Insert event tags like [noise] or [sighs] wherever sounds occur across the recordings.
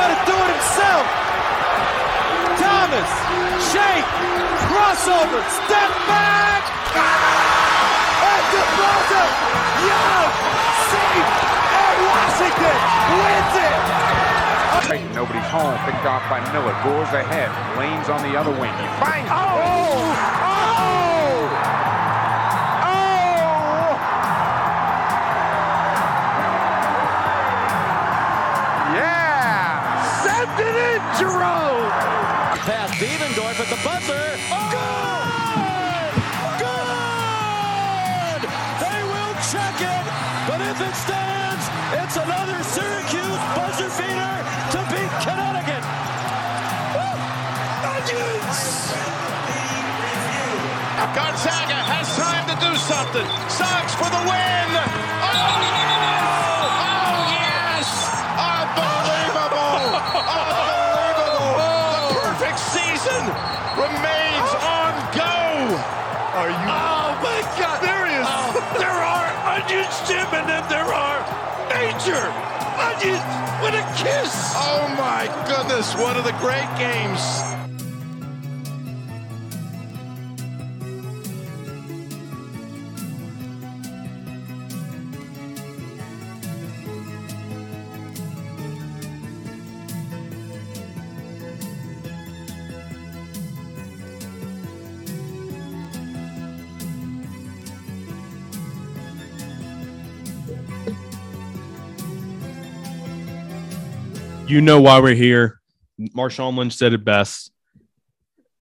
going to do it himself. Thomas, shake, crossover, step back. And DeBosa, Young, safe, and Washington wins it. Nobody's home. Picked off by Miller. Goes ahead. Lane's on the other wing. He finds. Oh! Oh! Oh! It in, Jerome! Pass Devendorf at the buzzer. Oh! Good! Good! They will check it, but if it stands, it's another Syracuse buzzer beater to beat Connecticut. Woo! Onions! Gonzaga has time to do something. Sox for the win. Onions, Jim, and then there are major onions with a kiss. Oh my goodness! One of the great games. You know why we're here. Marshawn Lynch said it best.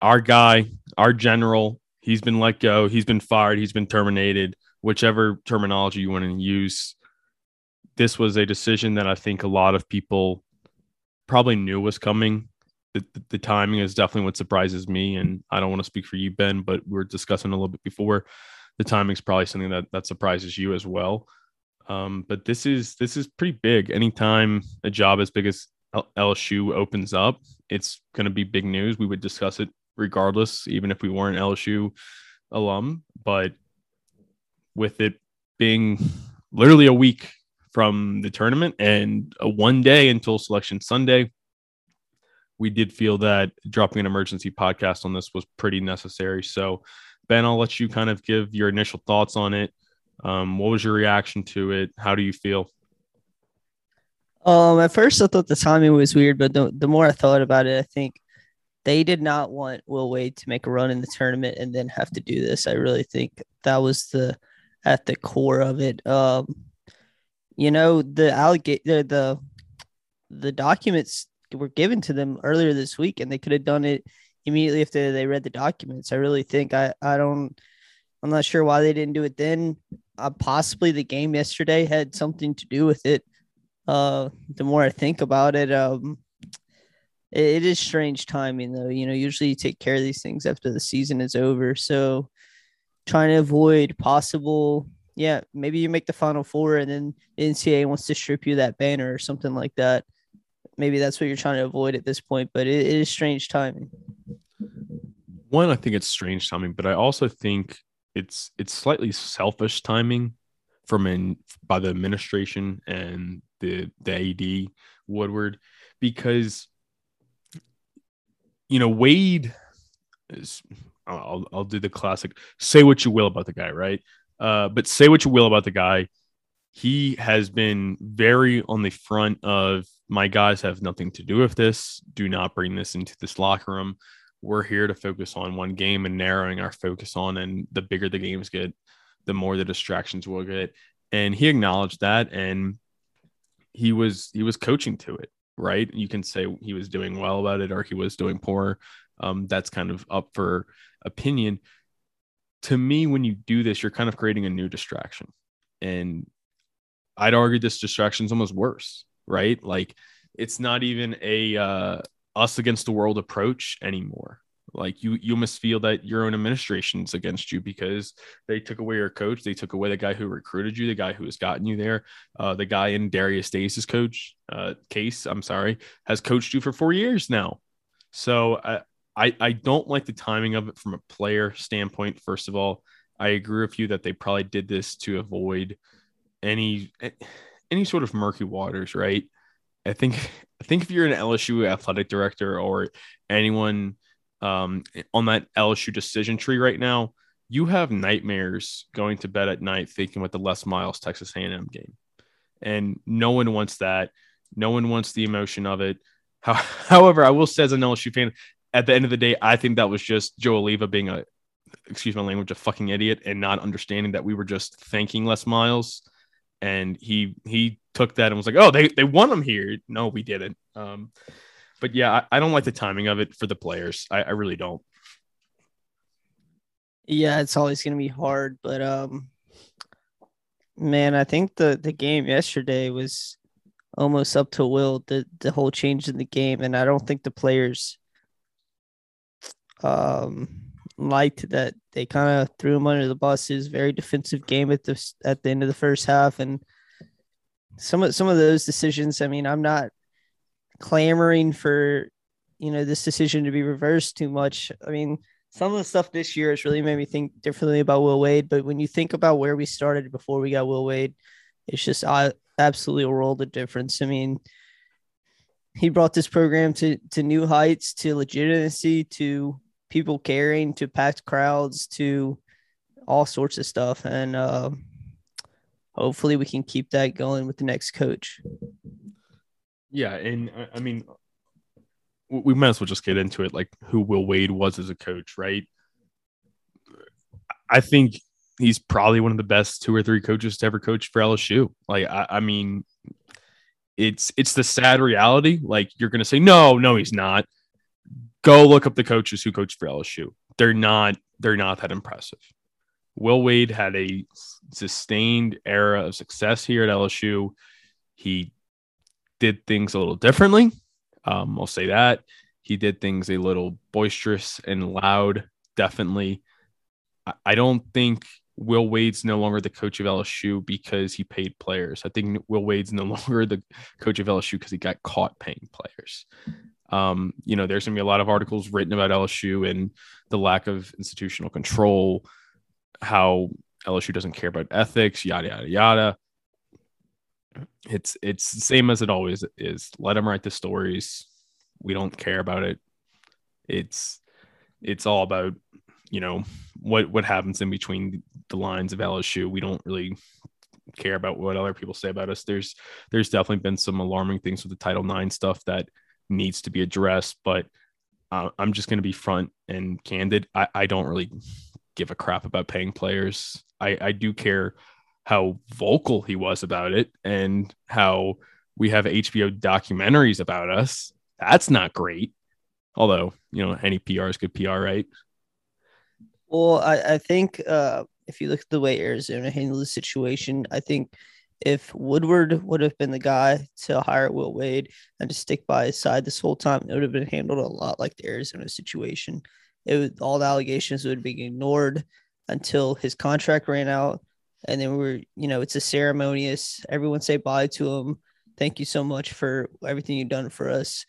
Our guy, our general, he's been let go. He's been fired. He's been terminated. Whichever terminology you want to use. This was a decision that I think a lot of people probably knew was coming. The, the, the timing is definitely what surprises me. And I don't want to speak for you, Ben, but we are discussing a little bit before. The timing is probably something that, that surprises you as well. Um, but this is this is pretty big. Anytime a job as big as LSU opens up, it's going to be big news. We would discuss it regardless, even if we weren't LSU alum. But with it being literally a week from the tournament and a one day until selection Sunday, we did feel that dropping an emergency podcast on this was pretty necessary. So, Ben, I'll let you kind of give your initial thoughts on it. Um, what was your reaction to it? How do you feel? Um, at first I thought the timing was weird, but the, the more I thought about it, I think they did not want Will Wade to make a run in the tournament and then have to do this. I really think that was the at the core of it. Um, you know, the allegate the, the the documents were given to them earlier this week, and they could have done it immediately if they, they read the documents. I really think I I don't I'm not sure why they didn't do it then. Uh, possibly the game yesterday had something to do with it. Uh, the more I think about it, um, it, it is strange timing though. You know, usually you take care of these things after the season is over. So trying to avoid possible, yeah, maybe you make the final four and then the NCAA wants to strip you that banner or something like that. Maybe that's what you're trying to avoid at this point, but it, it is strange timing. One, I think it's strange timing, but I also think it's it's slightly selfish timing from in by the administration and the the AD Woodward because you know Wade is I'll I'll do the classic say what you will about the guy right? Uh but say what you will about the guy he has been very on the front of my guys have nothing to do with this. Do not bring this into this locker room. We're here to focus on one game and narrowing our focus on and the bigger the games get the more the distractions will get. And he acknowledged that and he was he was coaching to it right? You can say he was doing well about it or he was doing poor. Um, that's kind of up for opinion. To me when you do this you're kind of creating a new distraction. And i'd argue this distraction is almost worse right? Like it's not even a uh, us against the world approach anymore like you you must feel that your own administration's against you because they took away your coach. They took away the guy who recruited you the guy who has gotten you there. Uh, the guy in darius days' coach uh, case i'm sorry has coached you for four years now. So I, I i don't like the timing of it from a player standpoint first of all. I agree with you that they probably did this to avoid any any sort of murky waters right? I think I think if you're an LSU athletic director or anyone um, on that LSU decision tree right now, you have nightmares going to bed at night thinking about the Les Miles Texas A&M game, and no one wants that. No one wants the emotion of it. [laughs] How, however, I will say as an LSU fan, at the end of the day, I think that was just Joe Alleva being a, excuse my language, a fucking idiot and not understanding that we were just thanking Les Miles. And he he took that and was like, "Oh, they they won him here." No, we didn't. Um, but yeah, I, I, don't like the timing of it for the players. I, I really don't. Yeah, it's always gonna be hard, but um, man, I think the the game yesterday was almost up to Will the the whole change in the game, and I don't think the players um liked that they kind of threw him under the bus. It was very defensive game at the at the end of the first half, and some of some of those decisions. I mean, I'm not clamoring for you know this decision to be reversed too much. I mean, some of the stuff this year has really made me think differently about Will Wade. But when you think about where we started before we got Will Wade, it's just absolutely a world of difference. I mean, he brought this program to to new heights, to legitimacy, to people caring, to packed crowds, to all sorts of stuff, and uh, hopefully we can keep that going with the next coach. Yeah, and uh, I mean, we might as well just get into it, like who Will Wade was as a coach, right? I think he's probably one of the best two or three coaches to ever coach for LSU. Like, I, I mean, it's it's the sad reality. Like, you're gonna say, no, no, he's not. Go look up the coaches who coached for LSU. They're not they're not that impressive. Will Wade had a sustained era of success here at LSU. He did things a little differently. Um, I'll say that. He did things a little boisterous and loud, definitely. I don't think Will Wade's no longer the coach of LSU because he paid players. I think Will Wade's no [laughs] longer the coach of LSU because he got caught paying players. Um, you know, there's gonna be a lot of articles written about LSU and the lack of institutional control, how LSU doesn't care about ethics, yada yada yada. It's it's the same as it always is. Let them write the stories. We don't care about it. It's it's all about you know what what happens in between the lines of LSU. We don't really care about what other people say about us. There's there's definitely been some alarming things with the Title IX stuff that needs to be addressed, but uh, I'm just going to be front and candid. I, I don't really give a crap about paying players. I, I do care how vocal he was about it and how we have HBO documentaries about us. That's not great. Although, you know, any PR is good PR, right? Well, I, I think uh, if you look at the way Arizona handled the situation, I think if Woodward would have been the guy to hire Will Wade and to stick by his side this whole time, it would have been handled a lot like the Arizona situation. It would, all the allegations would be ignored until his contract ran out, and then we're you know, it's a ceremonious. Everyone say bye to him. Thank you so much for everything you've done for us,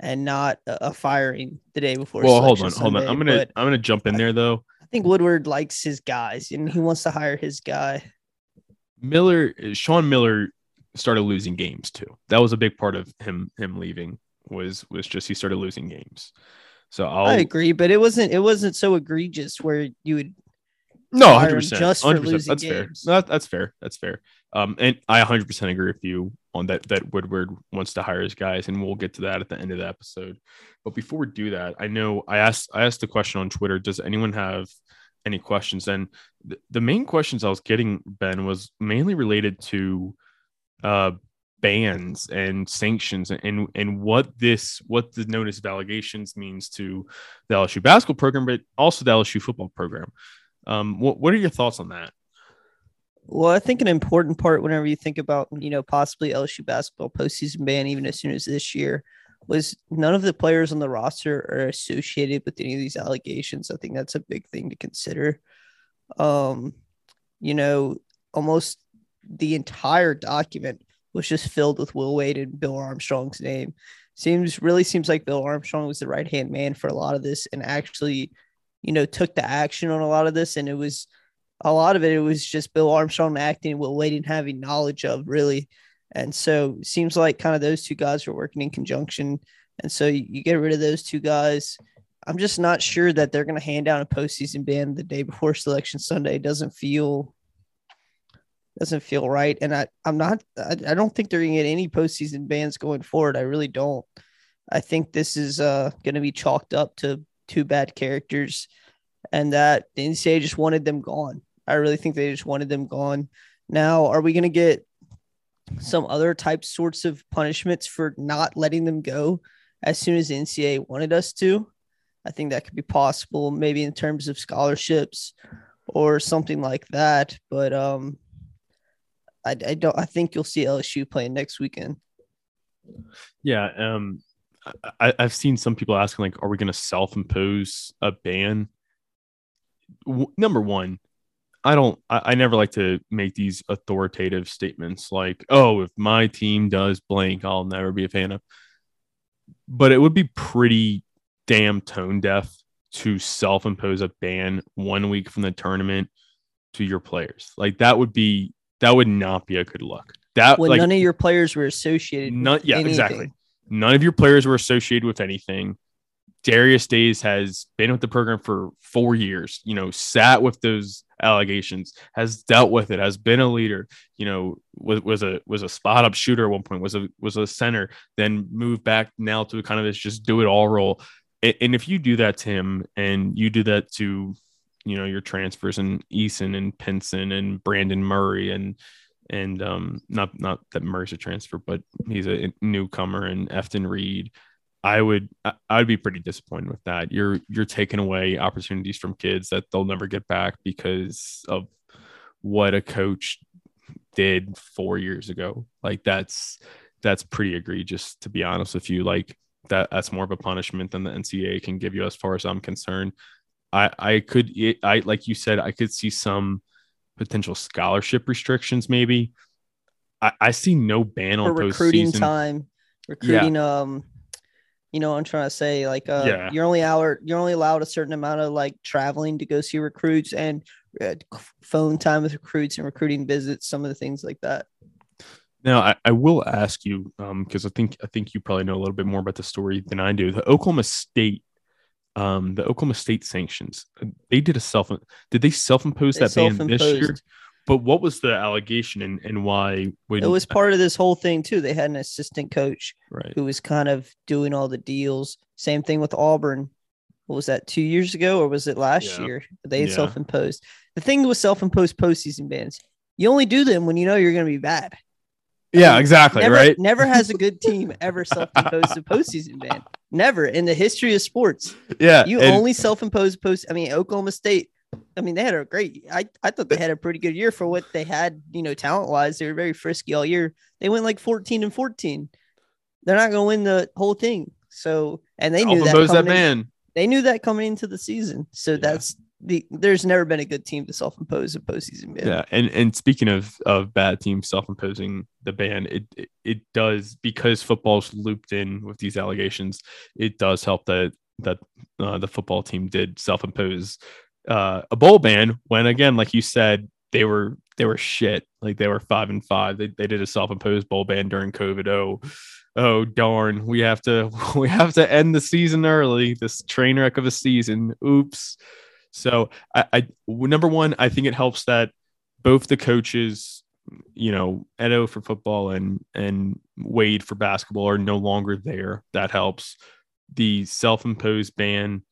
and not a, a firing the day before. Well, hold on, Sunday. hold on. I'm gonna but I'm gonna jump in there though. I think Woodward likes his guys and he wants to hire his guy. Miller, Sean Miller started losing games too. That was a big part of him him leaving was was just he started losing games. So I'll, i agree, but it wasn't it wasn't so egregious where you would no, hundred percent, for losing that's games. fair. No, that's fair. That's fair. Um, and I hundred percent agree with you on that. That Woodward wants to hire his guys, and we'll get to that at the end of the episode. But before we do that, I know I asked I asked the question on Twitter. Does anyone have any questions? And th- the main questions I was getting Ben was mainly related to uh bans and sanctions and and what this what the notice of allegations means to the LSU basketball program, but also the LSU football program. Um, what what are your thoughts on that? Well, I think an important part whenever you think about you know possibly LSU basketball postseason ban, even as soon as this year, was none of the players on the roster are associated with any of these allegations. I think that's a big thing to consider. Um, you know, almost the entire document was just filled with Will Wade and Bill Armstrong's name. Seems really seems like Bill Armstrong was the right hand man for a lot of this and actually, you know, took the action on a lot of this. And it was a lot of it, it was just Bill Armstrong acting Will Wade having knowledge of really. And so seems like kind of those two guys were working in conjunction. And so you, you get rid of those two guys. I'm just not sure that they're going to hand down a postseason ban the day before Selection Sunday. It doesn't feel doesn't feel right. And I, I'm not I, I don't think they're gonna get any postseason bans going forward. I really don't. I think this is uh gonna be chalked up to two bad characters and that the NCAA just wanted them gone. I really think they just wanted them gone. Now, are we gonna get some other type sorts of punishments for not letting them go as soon as the NCAA wanted us to? I think that could be possible, maybe in terms of scholarships or something like that. But um, I, I don't. I think you'll see LSU playing next weekend. Yeah. Um, I, I've seen some people asking like, "Are we going to self-impose a ban?" W- number one, I don't. I, I never like to make these authoritative statements like, "Oh, if my team does blank, I'll never be a fan of." But it would be pretty damn tone deaf to self-impose a ban one week from the tournament to your players. Like that would be that would not be a good look. That when like, none of your players were associated. with yeah, anything. exactly. None of your players were associated with anything. Darius Days has been with the program for four years, you know, sat with those allegations, has dealt with it, has been a leader, you know, was, was a was a spot up shooter at one point, was a was a center, then moved back now to kind of this just do it all role. And if you do that to him and you do that to, you know, your transfers and Eason and Pinson and Brandon Murray and and um not not that Murray's a transfer, but he's a newcomer and Efton Reid. I would I'd be pretty disappointed with that. You're you're taking away opportunities from kids that they'll never get back because of what a coach did four years ago. Like that's that's pretty egregious to be honest with you. Like that that's more of a punishment than the NCAA can give you as far as I'm concerned. I I could I like you said I could see some potential scholarship restrictions maybe. I, I see no ban on recruiting postseason. time, recruiting. Um, you know, I'm trying to say like uh, Yeah. you're only hour, you're only allowed a certain amount of like traveling to go see recruits and uh, phone time with recruits and recruiting visits, some of the things like that. Now, I, I will ask you um, because I think I think you probably know a little bit more about the story than I do. The Oklahoma State, um, the Oklahoma State sanctions. They did a self. Did they self-impose They that ban this year? But what was the allegation and, and why? Would, It was part of this whole thing too. They had an assistant coach right. who was kind of doing all the deals. Same thing with Auburn. What was that? Two years ago, or was it last Yeah. year? They Yeah. self-imposed. The thing with self-imposed postseason bans, you only do them when you know you're going to be bad. Yeah, mean, exactly. Never, right. never has a good [laughs] team ever self-imposed a postseason ban. Never in the history of sports. Yeah. You and- only self-imposed post. I mean, Oklahoma State. I mean, they had a great. I, I thought they had a pretty good year for what they had. You know, talent wise, they were very frisky all year. They went like 14 and 14. They're not going to win the whole thing. So, and they knew that, that in- they knew that coming into the season. So Yeah. that's the. There's never been a good team to self-impose a postseason ban. Yeah, and and speaking of of bad teams self-imposing the ban, it it, it does because football's looped in with these allegations. It does help that that uh, the football team did self-impose uh, a bowl ban when again, like you said, they were they were shit. Like they were five and five. They they did a self-imposed bowl ban during COVID. Oh, oh darn, we have to [laughs] we have to end the season early. This train wreck of a season. Oops. So I, I number one, I think it helps that both the coaches, you know, Edo for football and and Wade for basketball are no longer there. That helps. The self-imposed ban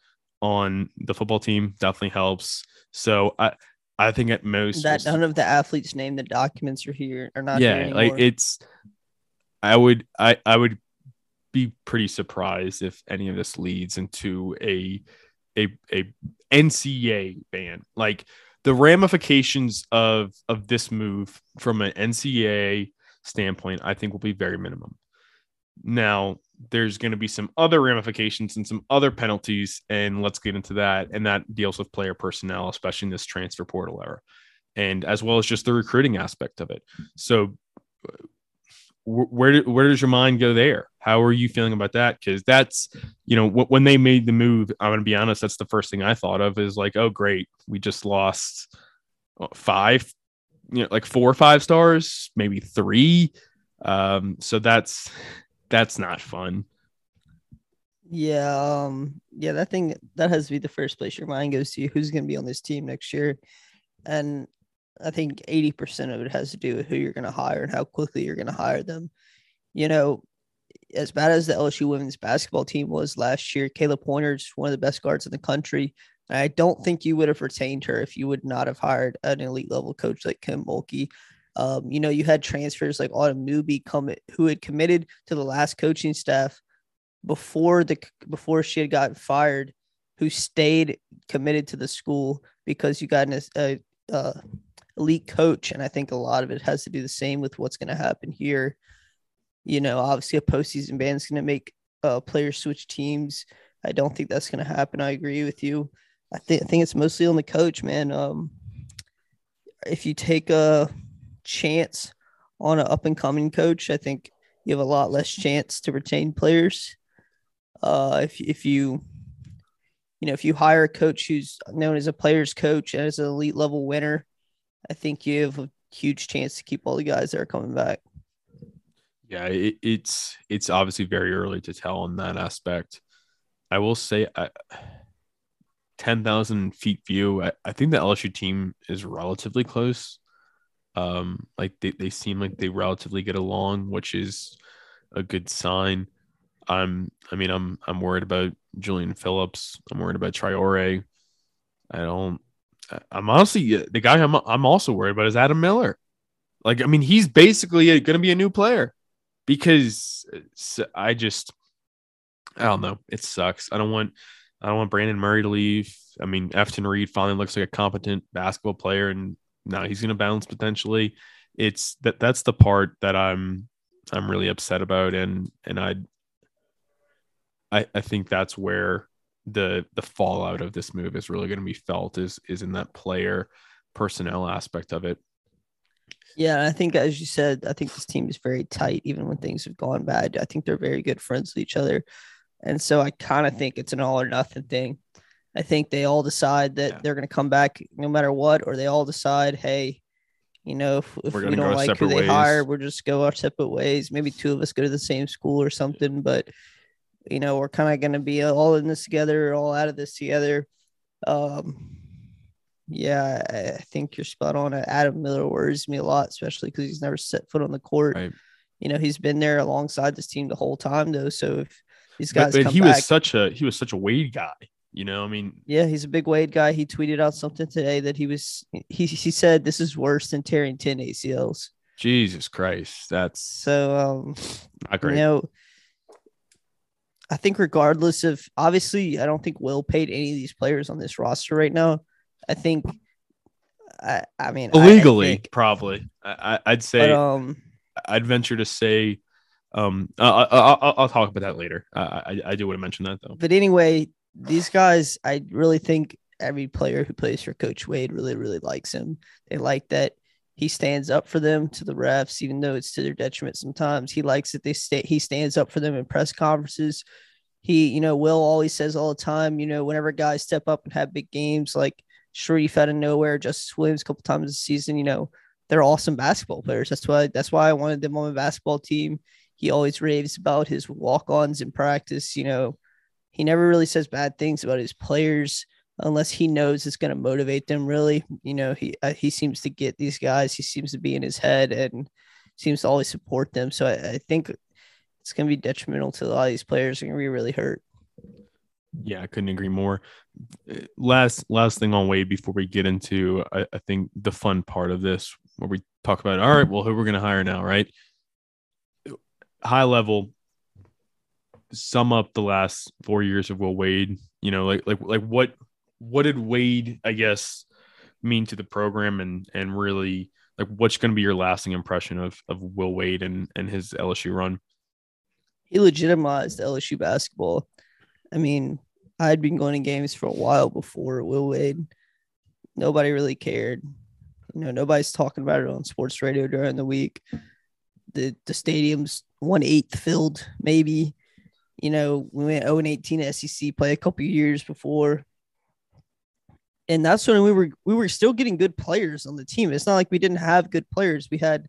on the football team definitely helps. So I I think at most That none of the athletes name the documents are here are not. yeah like it's i would i i would be pretty surprised if any of this leads into a a a ncaa ban like the ramifications of of this move from an NCA standpoint i think will be very minimum. Now there's going to be some other ramifications and some other penalties and let's get into that and that deals with player personnel especially in this transfer portal era and as well as just the recruiting aspect of it. So where do- where does your mind go there? How are you feeling about that? Because that's you know wh- when they made the move. I'm gonna be honest. That's the first thing I thought of is like, oh great, we just lost uh, five, you know, like four or five stars, maybe three. Um, so that's that's not fun. Yeah, um, yeah, that thing that has to be the first place your mind goes to. Who's to be on this team next year? And I think 80% of it has to do with who you're going to hire and how quickly you're going to hire them. You know, as bad as the LSU women's basketball team was last year, Khayla Pointer's one of the best guards in the country. I don't think you would have retained her if you would not have hired an elite level coach like Kim Mulkey. Um, you know, you had transfers like Autumn Newby come who had committed to the last coaching staff before the before she had gotten fired, who stayed committed to the school because you got an a, a elite coach, and I think a lot of it has to do the same with what's going to happen here. You know, obviously a postseason ban is going to make uh, players switch teams. I don't think that's going to happen. I agree with you. I think I think it's mostly on the coach, man. Um, if you take a chance on an up and coming coach, I think you have a lot less chance to retain players. Uh, if if you you know if you hire a coach who's known as a player's coach and as an elite level winner, I think you have a huge chance to keep all the guys that are coming back. Yeah, it, it's it's obviously very early to tell on that aspect. I will say, I, ten thousand feet view. I, I think the LSU team is relatively close. Um, like they, they seem like they relatively get along, which is a good sign. I'm I mean I'm I'm worried about Julian Phillips. I'm worried about Triore. I don't I'm honestly uh, the guy I'm I'm also worried about is Adam Miller. Like I mean he's basically going to be a new player because uh, I just I don't know. It sucks. I don't want I don't want Brandon Murray to leave. I mean, Efton Reid finally looks like a competent basketball player, and now he's going to bounce potentially. It's that that's the part that I'm I'm really upset about, and and I I I think that's where the the fallout of this move is really going to be felt is is in that player personnel aspect of it. Yeah, I think as you said, I think this team is very tight, even when things have gone bad. I think they're very good friends with each other. And so I kind of think it's an all or nothing thing. I think they all decide that yeah. they're going to come back no matter what, or they all decide, hey, you know, if, if we don't like who they ways. hire, we'll just go our separate ways. Maybe two of us go to the same school or something, but you know, we're kind of going to be all in this together, all out of this together. Um, yeah, I think you're spot on. Adam Miller worries me a lot, especially because he's never set foot on the court. Right. You know, he's been there alongside this team the whole time, though. So if these guys. But, but he back, was such a he was such a Wade guy. You know, I mean, yeah, he's a big Wade guy. He tweeted out something today that he was he he said this is worse than tearing ten ACLs. Jesus Christ, that's so um, not great. You know, I think regardless of obviously, I don't think Will paid any of these players on this roster right now. I think, I I mean, illegally I think, probably. I, I'd say. But, um, I'd venture to say um, uh, I'll, I'll, talk about that later. I, I do want to mention that though. But anyway, these guys, I really think every player who plays for Coach Wade really, really likes him. They like that he stands up for them to the refs, even though it's to their detriment sometimes. He likes that they stay. He stands up for them in press conferences. He, you know, Will always says all the time, you know, whenever guys step up and have big games like Shareef out of nowhere, Justice Williams a couple times this season, you know, they're awesome basketball players. That's why that's why I wanted them on my basketball team. He always raves about his walk-ons in practice. You know, he never really says bad things about his players unless he knows it's going to motivate them. Really, you know, he uh, he seems to get these guys. He seems to be in his head and seems to always support them. So I, I think it's going to be detrimental to a lot of these players. To be really hurt. Yeah, I couldn't agree more. Last last thing on Wade before we get into I, I think the fun part of this where we talk about all right, well, who we're going to hire now, right? high level sum up the last four years of Will Wade? You know, like like like what what did Wade, I guess, mean to the program and and really like what's going to be your lasting impression of of Will Wade and and his LSU run? He legitimized LSU basketball. I mean, I had been going to games for a while before Will Wade. Nobody really cared. You know, nobody's talking about it on sports radio during the week. The the stadium's one eighth filled, maybe. You know, we went 0 and 18 SEC play a couple years before. And that's when we were we were still getting good players on the team. It's not like we didn't have good players. We had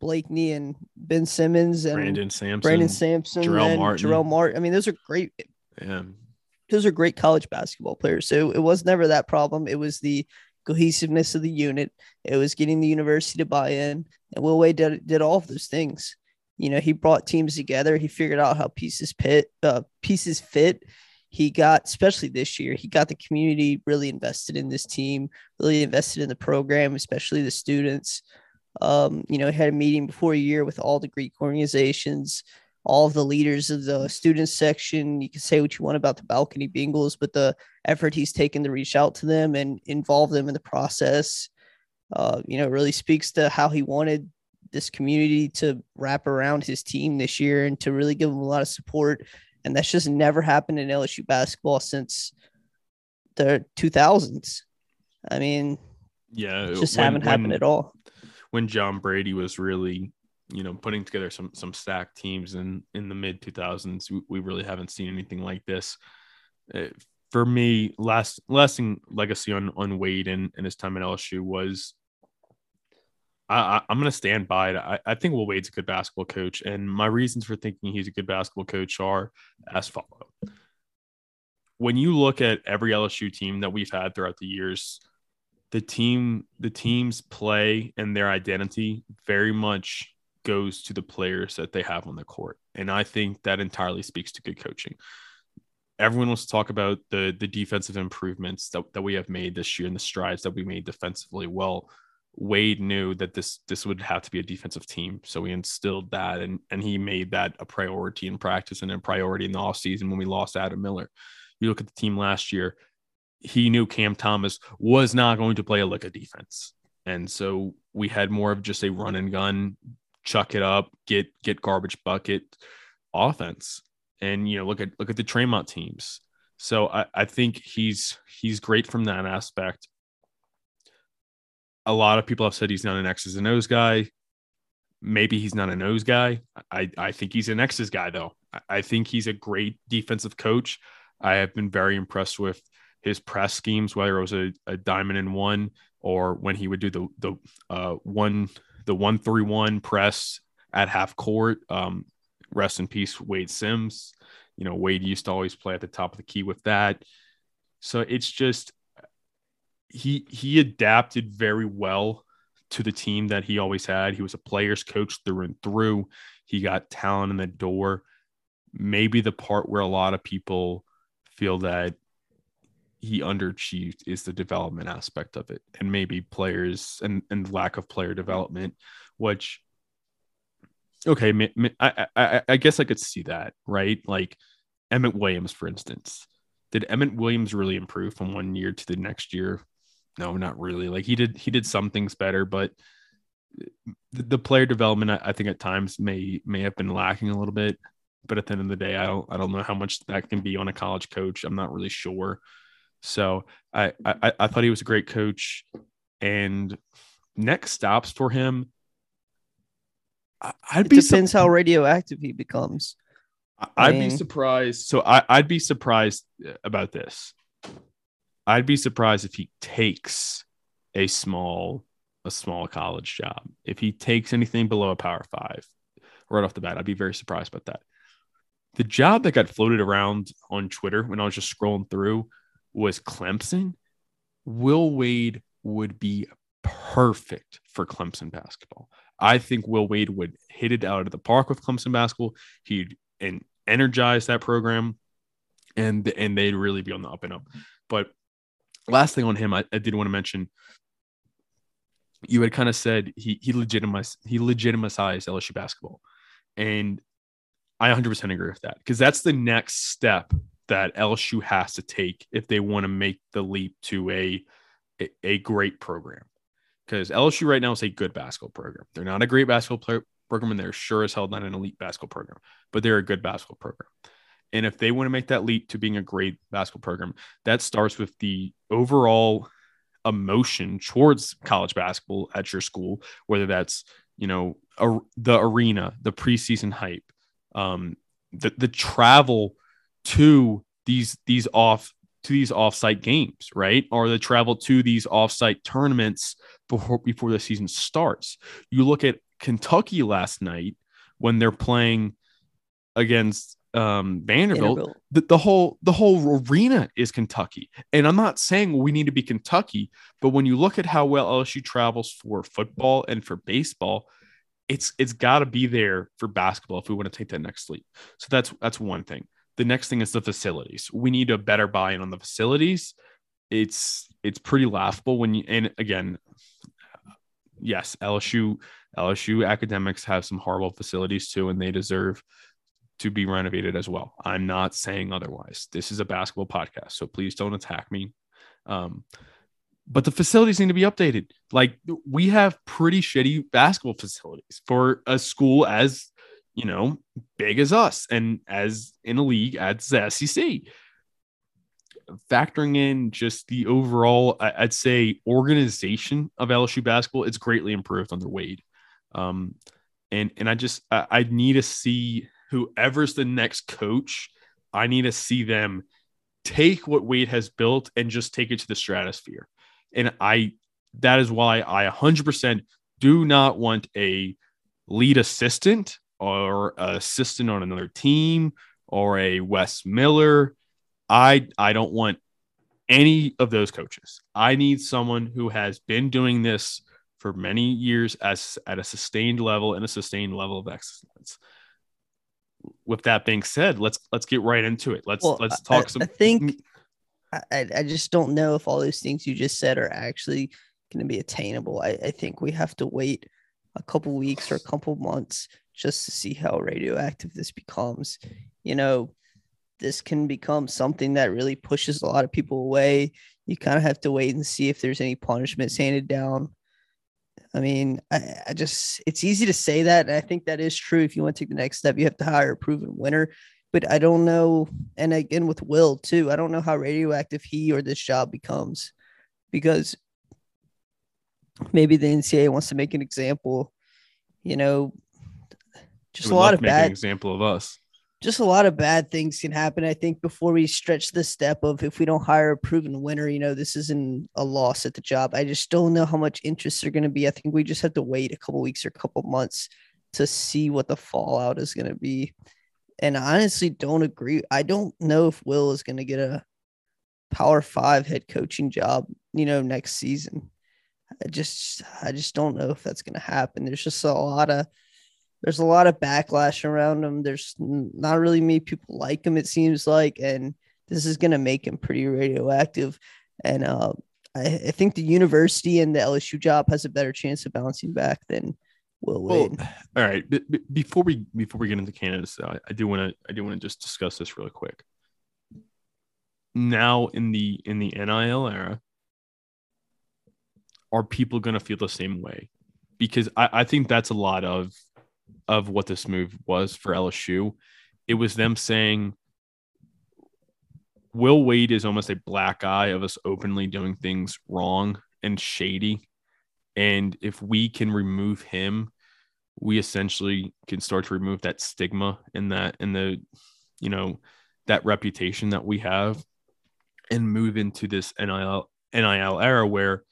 Blakeney and Ben Simmons and Brandon Sampson, Brandon Sampson, Jarell and Martin. Jarell Martin. I mean, those are great. Yeah. Those are great college basketball players. So it was never that problem. It was the cohesiveness of the unit. It was getting the university to buy in, and Will Wade did did all of those things. You know, he brought teams together. He figured out how pieces fit. Uh, pieces fit. He got, especially this year, he got the community really invested in this team, really invested in the program, especially the students. Um, you know, he had a meeting before a year with all the Greek organizations, all of the leaders of the student section. You can say what you want about the balcony Bengals, but the effort he's taken to reach out to them and involve them in the process, uh, you know, really speaks to how he wanted this community to wrap around his team this year and to really give them a lot of support. And that's just never happened in LSU basketball since the 2000s. I mean, Yeah. it just when- haven't happened when- at all. when John Brady was really, you know, putting together some some stacked teams in in the mid 2000s. We, we really haven't seen anything like this. Uh, for me, last lasting legacy on on Wade and, and his time at LSU was. I, I'm going to stand by it. I, I think Will Wade's a good basketball coach, and my reasons for thinking he's a good basketball coach are as follow. When you look at every LSU team that we've had throughout the years, the team the team's play and their identity very much goes to the players that they have on the court and i think that entirely speaks to good coaching everyone wants to talk about the the defensive improvements that, that we have made this year and the strides that we made defensively well wade knew that this this would have to be a defensive team so he instilled that and and he made that a priority in practice and a priority in the offseason when we lost adam miller you look at the team last year he knew Cam Thomas was not going to play a lick of defense. And so we had more of just a run and gun, chuck it up, get get garbage bucket offense. And you know, look at look at the Tremont teams. So I, I think he's he's great from that aspect. A lot of people have said he's not an X's and O's guy. Maybe he's not a nose guy. I, I think he's an X's guy though. I, think he's a great defensive coach. I have been very impressed with his press schemes, whether it was a, a diamond in one or when he would do the the uh, one the one three one press at half court. Um, rest in peace, Wayde Sims. You know, Wade used to always play at the top of the key with that. So it's just he he adapted very well to the team that he always had. He was a player's coach through and through. He got talent in the door. Maybe the part where a lot of people feel that he underachieved is the development aspect of it and maybe players and, and lack of player development which okay I, I i guess i could see that right like emmitt williams for instance did emmitt williams really improve from one year to the next year no not really like he did he did some things better but the, the player development I, I think at times may may have been lacking a little bit but at the end of the day i don't i don't know how much that can be on a college coach i'm not really sure so I, I I thought he was a great coach. And next stops for him, I, I'd It be depends how radioactive he becomes. I'd be mean- surprised. So I, I'd be surprised uh, about this. I'd be surprised if he takes a small a small college job. If he takes anything below a power five right off the bat, I'd be very surprised about that. The job that got floated around on Twitter when I was just scrolling through was Clemson. Will Wade would be perfect for Clemson basketball. I think Will Wade would hit it out of the park with Clemson basketball. He'd and energize that program, and and they'd really be on the up and up. But last thing on him, I, I did want to mention. You had kind of said he he legitimized he legitimized LSU basketball, and I 100% agree with that because that's the next step that LSU has to take if they want to make the leap to a a, a great program. Because LSU right now is a good basketball program. They're not a great basketball program, and they're sure as hell not an elite basketball program, but they're a good basketball program. And if they want to make that leap to being a great basketball program, that starts with the overall emotion towards college basketball at your school, whether that's you know a, the arena, the preseason hype, um, the the travel to these these off to these offsite games, right? Or the travel to these offsite tournaments before before the season starts. You look at Kentucky last night when they're playing against um, Vanderbilt, Vanderbilt. The, the whole the whole arena is Kentucky. And I'm not saying we need to be Kentucky, but when you look at how well LSU travels for football and for baseball, it's it's got to be there for basketball if we want to take that next leap. So that's that's one thing. The next thing is the facilities. We need a better buy-in on the facilities. It's it's pretty laughable when you and again, yes, LSU LSU academics have some horrible facilities too, and they deserve to be renovated as well. I'm not saying otherwise. This is a basketball podcast, so please don't attack me. Um, but the facilities need to be updated. Like we have pretty shitty basketball facilities for a school as you know big as us and as in a league as the SEC. Factoring in just the overall, I'd say organization of LSU basketball, it's greatly improved under Wade. Um, and and I just I, I need to see whoever's the next coach. I need to see them take what Wade has built and just take it to the stratosphere. And I that is why I 100% do not want a lead assistant or assistant on another team or a Wes Miller. I I don't want any of those coaches. I need someone who has been doing this for many years as at a sustained level and a sustained level of excellence. With that being said, let's let's get right into it. Let's Well, let's talk I, some I think I, I just don't know if all those things you just said are actually going to be attainable. I, I think we have to wait a couple weeks or a couple months just to see how radioactive this becomes. You know, this can become something that really pushes a lot of people away. You kind of have to wait and see if there's any punishments handed down. I mean, I, I just it's easy to say that. And I think that is true. If you want to take the next step, you have to hire a proven winner. But I don't know. And again, with Will too, I don't know how radioactive he or this job becomes because maybe the NCAA wants to make an example. You know, just a lot of to make an bad example of us. Just a lot of bad things can happen. I think before we stretch the step of if we don't hire a proven winner, you know, this isn't a loss at the job. I just don't know how much interest they're going to be. I think we just have to wait a couple weeks or a couple months to see what the fallout is going to be. And I honestly don't agree. I don't know if Will is going to get a power five head coaching job, you know, next season. I just, I just don't know if that's going to happen. There's just a lot of, there's a lot of backlash around him. There's not really many people like him, it seems like, and this is going to make him pretty radioactive. And uh, I, I think the university and the LSU job has a better chance of bouncing back than Will Wade. Well, [sighs] all right. b- b- before we before we get into candidates, I, I do want to I do want to just discuss this really quick. Now in the in the NIL era, are people going to feel the same way? Because I, I think that's a lot of of what this move was for LSU. It was them saying Will Wade is almost a black eye of us openly doing things wrong and shady. And if we can remove him, we essentially can start to remove that stigma and that and the you know that reputation that we have and move into this NIL NIL era where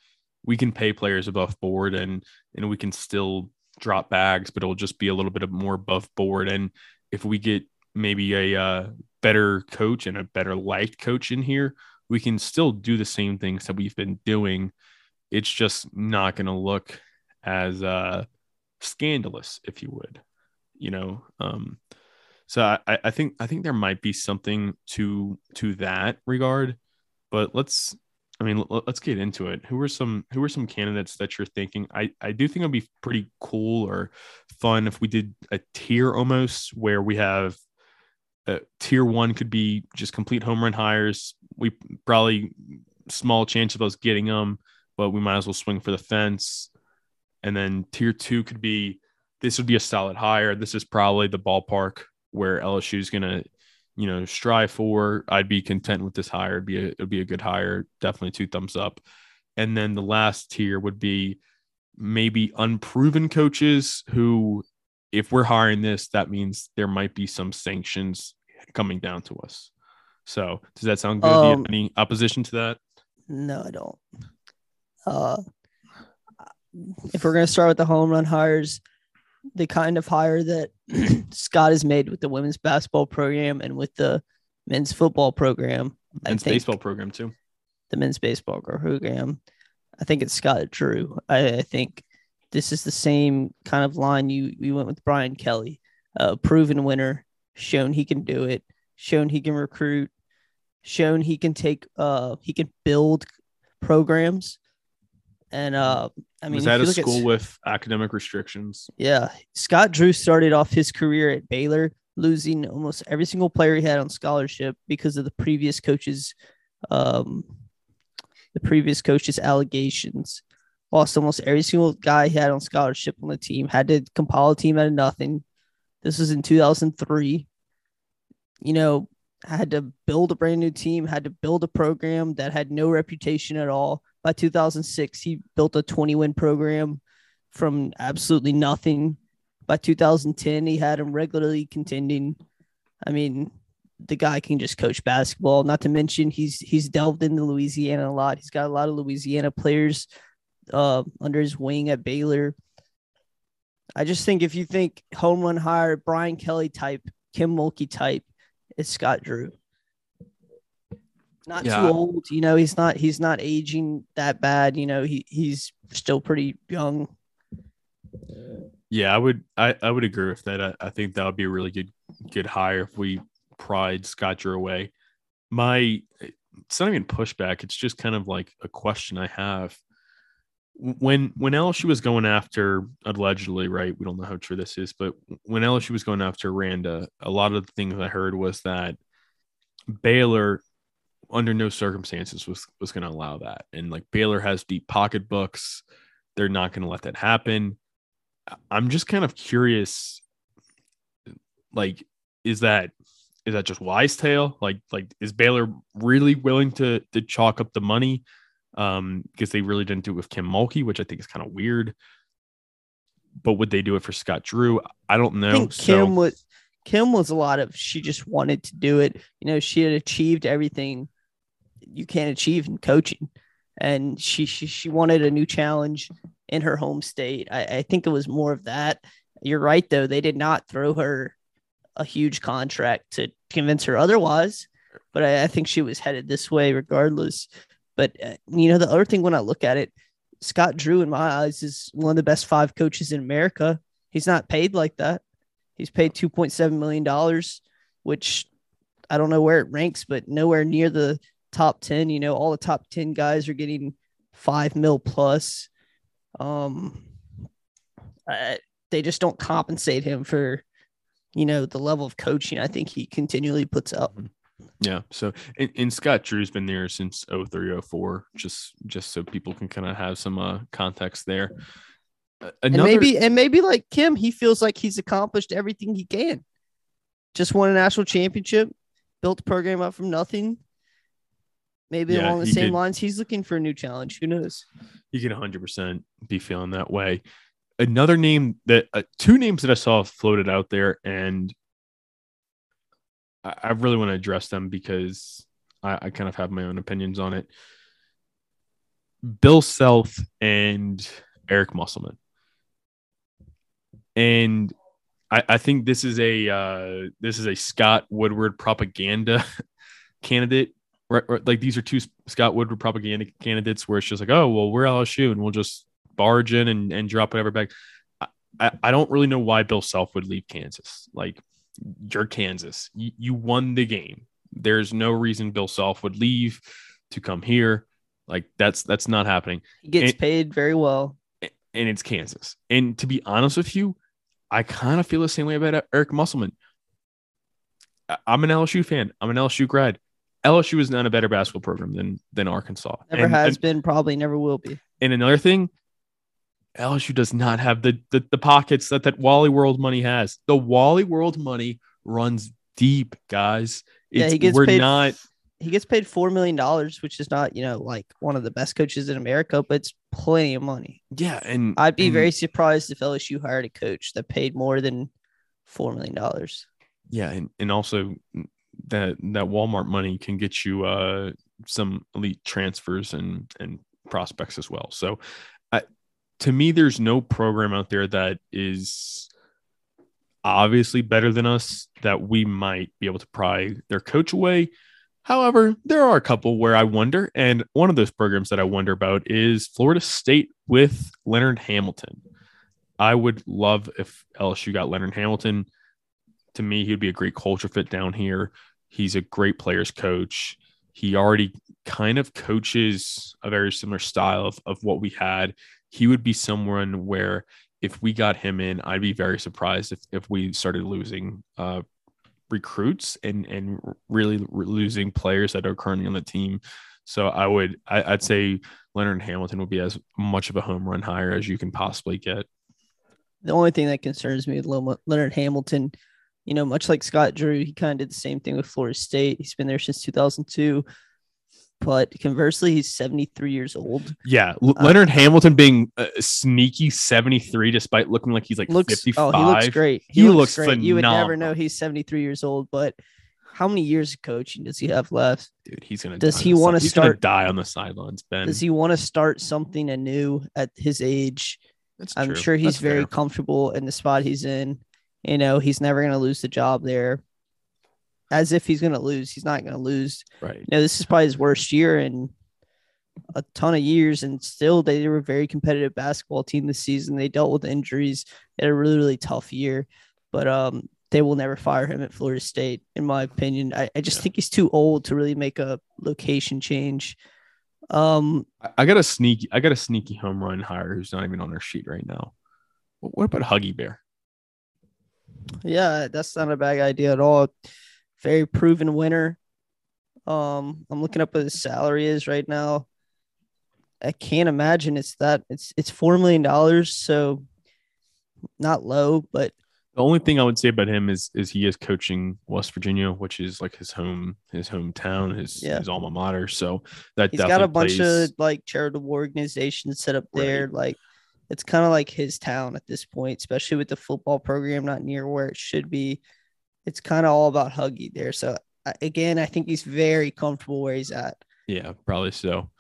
we can pay players above board and and we can still drop bags, but it'll just be a little bit of more above board. And if we get maybe a uh, better coach and a better liked coach in here, we can still do the same things that we've been doing. It's just not going to look as uh, scandalous, if you would, you know. Um, so I, I think I think there might be something to to that regard, but let's I mean, let's get into it. Who are some who are some candidates that you're thinking? I I do think it'd be pretty cool or fun if we did a tier almost where we have uh, tier one could be just complete home run hires. We probably small chance of us getting them, but we might as well swing for the fence. And then tier two could be this would be a solid hire. This is probably the ballpark where LSU is gonna you know strive for i'd be content with this hire it'd be a, it'd be a good hire definitely two thumbs up. And then the last tier would be maybe unproven coaches who if we're hiring this that means there might be some sanctions coming down to us. So does that sound good? Do you have Um, any opposition to that? No, I don't. Uh, if we're gonna start with the home run hires, the kind of hire that [clears throat] Scott has made with the women's basketball program and with the men's football program. Men's baseball program too. The men's baseball program. I think it's Scott Drew. I, I think this is the same kind of line you you went with Brian Kelly, a proven winner, shown he can do it, shown he can recruit, shown he can take uh he can build programs. And uh I mean was if at a look at school with academic restrictions. yeah, Scott Drew started off his career at Baylor, losing almost every single player he had on scholarship because of the previous coach's, um, the previous coach's allegations. Lost almost every single guy he had on scholarship on the team. Had to compile a team out of nothing. This was in 2003. You know, had to build a brand new team. Had to build a program that had no reputation at all. By 2006, he built a 20 win program from absolutely nothing. By 2010, he had him regularly contending. I mean, the guy can just coach basketball. Not to mention he's he's delved into Louisiana a lot. He's got a lot of Louisiana players uh, under his wing at Baylor. I just think if you think home run hire, Brian Kelly type, Kim Mulkey type, it's Scott Drew. Not Yeah. too old, you know. He's not he's not aging that bad. You know, he he's still pretty young. Yeah, I would I, I would agree with that. I, I think that would be a really good good hire if we pried Scott Drew away. My it's not even pushback, it's just kind of like a question I have. When when LSU was going after allegedly, right? We don't know how true this is, but when LSU was going after Randa, a lot of the things I heard was that Baylor under no circumstances was was going to allow that. And like Baylor has deep pocketbooks. They're not going to let that happen. I'm just kind of curious like is that is that just wise tale like like is Baylor really willing to to chalk up the money um because they really didn't do it with Kim Mulkey which I think is kind of weird but would they do it for Scott Drew I don't know I think so Kim was Kim was a lot of she just wanted to do it. You know, she had achieved everything you can't achieve in coaching, and she she she wanted a new challenge in her home state. I, I think it was more of that. You're right though; they did not throw her a huge contract to convince her otherwise. But I, I think she was headed this way regardless. But uh, you know, the other thing when I look at it, Scott Drew, in my eyes, is one of the best five coaches in America. He's not paid like that. He's paid two point seven million dollars, which I don't know where it ranks, but nowhere near the top ten. You know, all the top ten guys are getting five mil plus. Um, I, they just don't compensate him for, you know, the level of coaching. I think he continually puts out. Yeah. So and, and Scott Drew's been there since 0304, just just so people can kind of have some uh context there. Uh, And Another, maybe and maybe like Kim, he feels like he's accomplished everything he can. Just won a national championship, built the program up from nothing. Maybe Yeah, along the same did. lines, he's looking for a new challenge. Who knows? you can 100% be feeling that way. Another name that uh, two names that I saw floated out there, and I, I really want to address them because I, I kind of have my own opinions on it. Bill Self and Eric Musselman. And I, I think this is a uh, this is a Scott Woodward propaganda [laughs] candidate right, right, like these are two Scott Woodward propaganda candidates where it's just like, oh, well, we're LSU and we'll just barge in and, and drop whatever back. I, I, don't really know why Bill Self would leave Kansas. Like, you're Kansas. You, you won the game. There's no reason Bill Self would leave to come here. Like, that's that's not happening. He gets And- paid very well. And it's Kansas. And to be honest with you, I kind of feel the same way about Eric Musselman. I'm an LSU fan. I'm an LSU grad. LSU is not a better basketball program than than Arkansas. Never And- has and- been, probably never will be. and another thing, LSU does not have the, the the pockets that that Wally World money has. The Wally World money runs deep, guys. Yeah, he gets we're paid. not. He gets paid four million dollars, which is not, you know, like one of the best coaches in America, but it's plenty of money. Yeah, and I'd be and- very surprised if LSU hired a coach that paid more than four million dollars. yeah, and, and also that that Walmart money can get you uh some elite transfers and and prospects as well. So, I, to me, there's no program out there that is obviously better than us that we might be able to pry their coach away. However, there are a couple where I wonder, and one of those programs that I wonder about is Florida State with Leonard Hamilton. I would love if LSU got Leonard Hamilton. To me, he'd be a great culture fit down here. He's a great players coach. He already kind of coaches a very similar style of, of what we had. He would be someone where if we got him in, I'd be very surprised if, if we started losing uh, recruits and and really losing players that are currently on the team. So I would I, would say Leonard Hamilton would be as much of a home run hire as you can possibly get. The only thing that concerns me with Leonard Hamilton, you know, much like Scott Drew, he kind of did the same thing with Florida State. He's been there since 2002 but conversely, he's 73 years old. Yeah. L- uh, Leonard Hamilton being a sneaky 73, despite looking like he's like looks, 55. Oh, he looks great. He, he looks, looks great. You would never know he's 73 years old, but how many years of coaching does he have left? Dude, he's gonna. Does he want to start? Die on the sidelines, Ben. Does he want to start something anew at his age? That's I'm sure he's That's very fair. comfortable in the spot he's in. You know, he's never gonna lose the job there as if he's going to lose. He's not going to lose. Right. You know, this is probably his worst year in a ton of years, and still they were a very competitive basketball team this season. They dealt with injuries. They had a really, really tough year, but um, they will never fire him at Florida State, in my opinion. I, I just yeah. think he's too old to really make a location change. Um, I got a sneaky, I got a sneaky home run hire who's not even on our sheet right now. What about Huggy Bear? Yeah, that's not a bad idea at all very proven winner. Um, I'm looking up what his salary is right now. I can't imagine it's that it's it's four million dollars, so not low, but the only thing I would say about him is is he is coaching West Virginia, which is like his home his hometown, his yeah. his alma mater. So that he's got a bunch plays... of like charitable organizations set up there. Right. Like it's kind of like his town at this point, especially with the football program not near where it should be it's kind of all about Huggy there. So again, I think he's very comfortable where he's at. Yeah, probably so.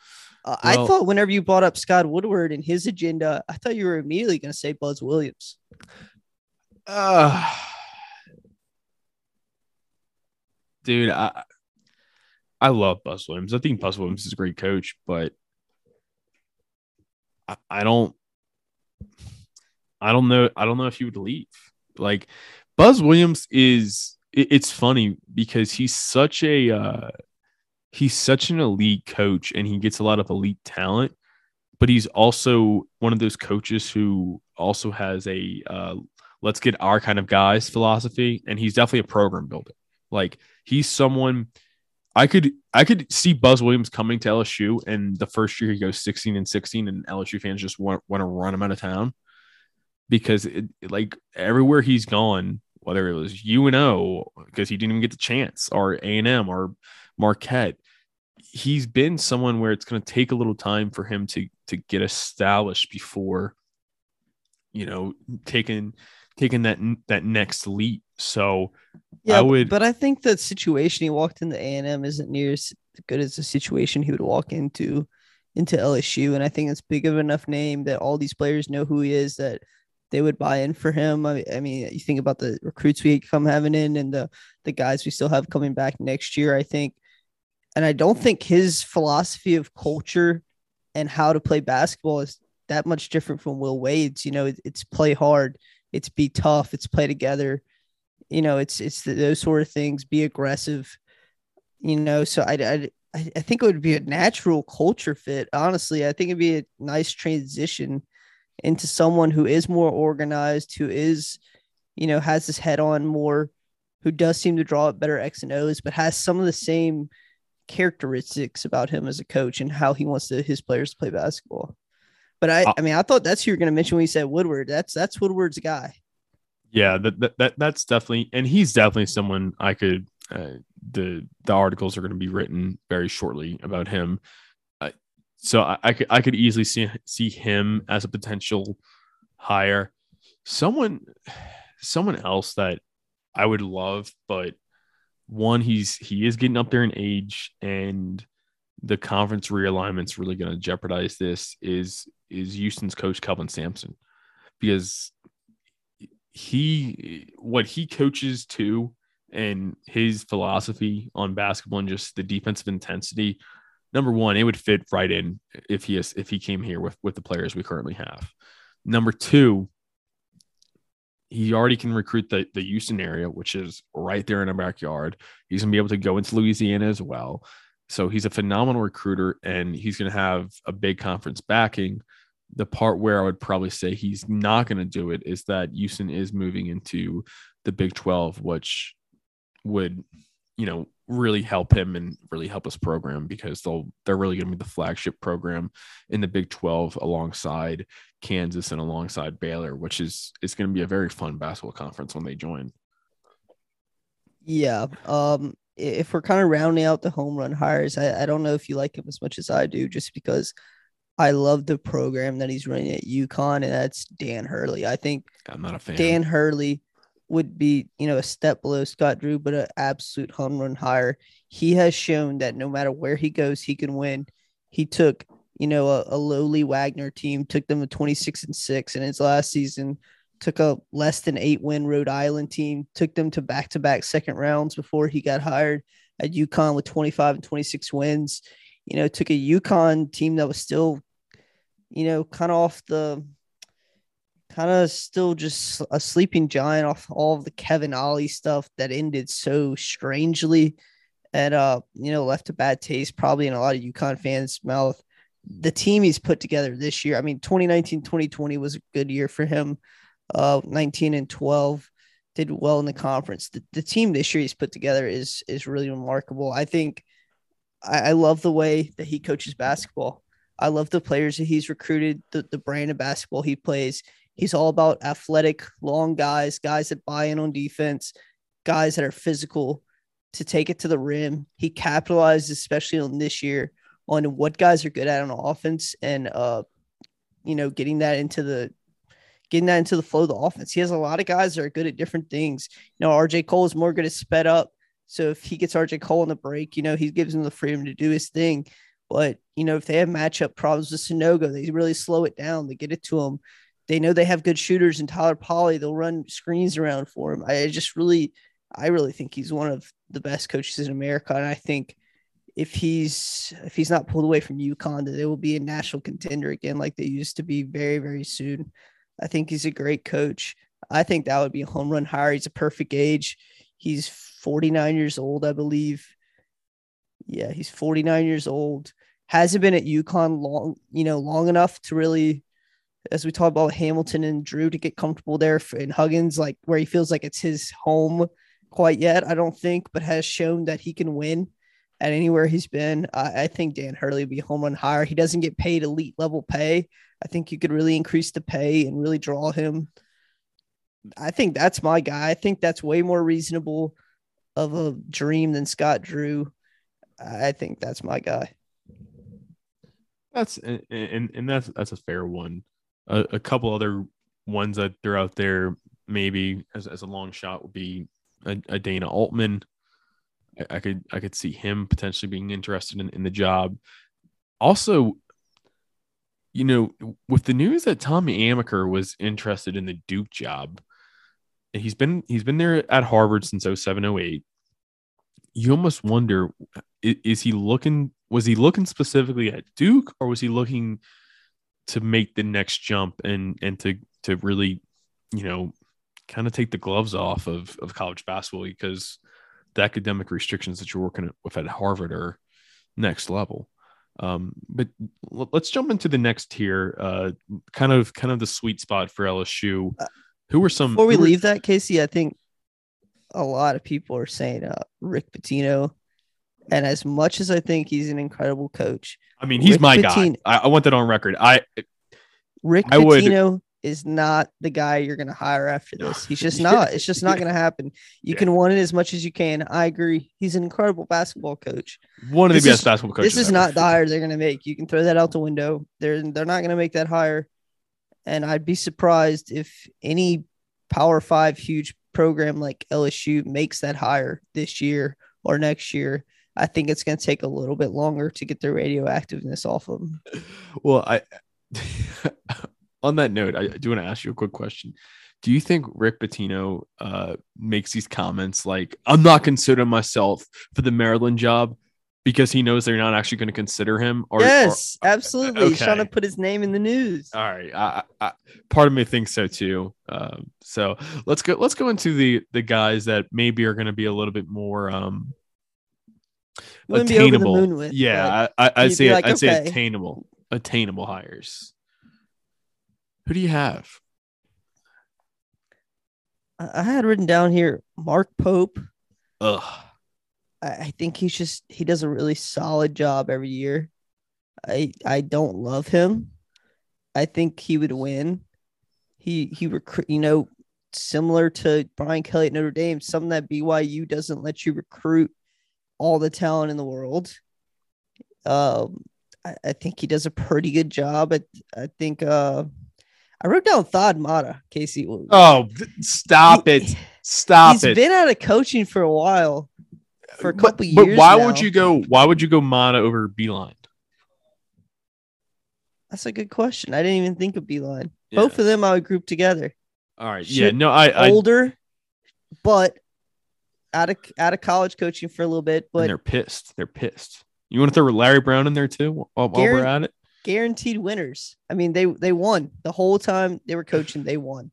Uh, well, I thought whenever you brought up Scott Woodward and his agenda, I thought you were immediately going to say Buzz Williams. Uh, dude, I I love Buzz Williams. I think Buzz Williams is a great coach, but I, I don't I don't know I don't know if he would leave. Like Buzz Williams is it's funny because he's such a uh, he's such an elite coach and he gets a lot of elite talent, but he's also one of those coaches who also has a uh, let's get our kind of guys philosophy, and he's definitely a program builder. Like he's someone I could I could see Buzz Williams coming to LSU, and the first year he goes 16 and 16, and LSU fans just want want to run him out of town because it, like everywhere he's gone, whether it was UNO because he didn't even get the chance, or A and M, or Marquette. He's been someone where it's going to take a little time for him to to get established before, you know, taking taking that that next leap. So yeah, I would, but I think the situation he walked into A and M isn't near as good as the situation he would walk into into LSU, and I think it's big of enough name that all these players know who he is that they would buy in for him. I, I mean, you think about the recruits we come having in and the the guys we still have coming back next year. I think, and I don't think his philosophy of culture and how to play basketball is that much different from Will Wade's. You know, it, it's play hard, it's be tough, it's play together. You know, it's it's the, those sort of things. Be aggressive. You know, so I, I I think it would be a natural culture fit. Honestly, I think it'd be a nice transition into someone who is more organized, who is, you know, has his head on more, who does seem to draw up better X and O's, but has some of the same characteristics about him as a coach and how he wants to, his players to play basketball. But I, uh, I mean, I thought that's who you're going to mention when you said Woodward. That's that's Woodward's guy. Yeah, that, that, that that's definitely, and he's definitely someone I could. Uh, the the articles are going to be written very shortly about him so I, I, could I could easily see see him as a potential hire. Someone someone else that I would love, but one he's he is getting up there in age and the conference realignment's really going to jeopardize this is is Houston's coach Kelvin Sampson because he what he coaches to and his philosophy on basketball and just the defensive intensity number one it would fit right in if he is if he came here with with the players we currently have number two he already can recruit the, the Houston area, which is right there in our backyard. He's gonna be able to go into Louisiana as well. So he's a phenomenal recruiter and he's gonna have a big conference backing the part where I would probably say he's not going to do it is that Houston is moving into the Big 12, which would, you know, really help him and really help his program because they'll they're really going to be the flagship program in the Big 12 alongside Kansas and alongside Baylor, which is is going to be a very fun basketball conference when they join. Yeah. Um if we're kind of rounding out the home run hires, I, I don't know if you like him as much as I do, just because I love the program that he's running at UConn, and that's Dan Hurley. I think I'm not a fan. Dan Hurley would be, you know, a step below Scott Drew, but an absolute home run hire. He has shown that no matter where he goes, he can win. He took, you know, a, a lowly Wagner team, took them to 26 and six in his last season, took a less than eight win Rhode Island team, took them to back to back second rounds before he got hired at UConn with 25 and 26 wins. You know, took a UConn team that was still you know, kind of off the kind of still just a sleeping giant off all of the Kevin Ollie stuff that ended so strangely and uh, you know, left a bad taste probably in a lot of UConn fans' mouth. The team he's put together this year, I mean, 2019 2020 was a good year for him. Uh, 19 and 12 did well in the conference. The, the team this year he's put together is is really remarkable. I think I, I love the way that he coaches basketball. I love the players that he's recruited, the, the brand of basketball he plays. He's all about athletic, long guys, guys that buy in on defense, guys that are physical to take it to the rim. He capitalized, especially on this year, on what guys are good at on offense and uh, you know, getting that into the getting that into the flow of the offense. He has a lot of guys that are good at different things. You know, RJ Cole is more good at sped up. So if he gets RJ Cole on the break, you know, he gives him the freedom to do his thing. But you know, if they have matchup problems with Sanogo, they really slow it down. They get it to him. They know they have good shooters and Tyler Polley. They'll run screens around for him. I just really, I really think he's one of the best coaches in America. And I think if he's if he's not pulled away from UConn, that they will be a national contender again, like they used to be very, very soon. I think he's a great coach. I think that would be a home run hire. He's a perfect age. He's 49 years old, I believe. Yeah, he's 49 years old hasn't been at UConn long, you know, long enough to really, as we talk about Hamilton and Drew, to get comfortable there in Huggins, like where he feels like it's his home quite yet. I don't think, but has shown that he can win at anywhere he's been. I, I think Dan Hurley would be home run higher. He doesn't get paid elite level pay. I think you could really increase the pay and really draw him. I think that's my guy. I think that's way more reasonable of a dream than Scott Drew. I think that's my guy. That's and and that's that's a fair one. A, a couple other ones that they're out there maybe as, as a long shot would be a, a Dana Altman. I, I, could I could see him potentially being interested in, in the job. Also, you know, with the news that Tommy Amaker was interested in the Duke job, he's been he's been there at Harvard since 0708. You almost wonder is, is he looking was he looking specifically at Duke or was he looking to make the next jump and and to to really, you know, kind of take the gloves off of of college basketball because the academic restrictions that you're working with at Harvard are next level. Um, but let's jump into the next tier, uh, kind of kind of the sweet spot for LSU. Uh, who were some before we were, leave that, Casey? I think a lot of people are saying uh, Rick Pitino and as much as I think he's an incredible coach, I mean, he's Rick my Pitino, guy. I, I, want that on record. I Rick I Pitino would, is not the guy you're going to hire after this. He's [laughs] just not. It's just not going to happen. You yeah. can want it as much as you can. I agree. He's an incredible basketball coach. One of the this best is, basketball coaches. This is ever. not the hire they're going to make. You can throw that out the window. They're they're not going to make that hire. And I'd be surprised if any Power Five huge program like LSU makes that hire this year or next year. I think it's going to take a little bit longer to get the radioactiveness off of them. Well, I [laughs] on that note, I do want to ask you a quick question. Do you think Rick Pitino uh, makes these comments like, "I'm not considering myself for the Maryland job"? Because he knows they're not actually going to consider him, or yes, absolutely. He's trying to put his name in the news. All right, I, I, part of me thinks so too. Um, so let's go. Let's go into the the guys that maybe are going to be a little bit more um, Wouldn't be over the attainable. moon with, yeah, I, I, I'd say like, I'd say attainable, attainable hires. Who do you have? I had written down here Mark Pope. Ugh. I, I think he's just he does a really solid job every year. I I don't love him. I think he would win. He he recruit you know similar to Brian Kelly at Notre Dame, something that BYU doesn't let you recruit all the talent in the world. Um, I, I think he does a pretty good job. I I think uh, I wrote down Thad Matta, Casey. Oh, stop He- it! Stop He's it! He's been out of coaching for a while, uh, for a couple but, years. But why now. would you go? Why would you go Matta over Beilein? That's a good question. I didn't even think of Beilein. Yeah. Both of them I would group together. All right. Yeah. No. I. I Older, but out of out of college coaching for a little bit, but they're pissed. They're pissed. You want to throw Larry Brown in there too while, while we're at it? Guaranteed winners. I mean, they they won the whole time they were coaching. They won.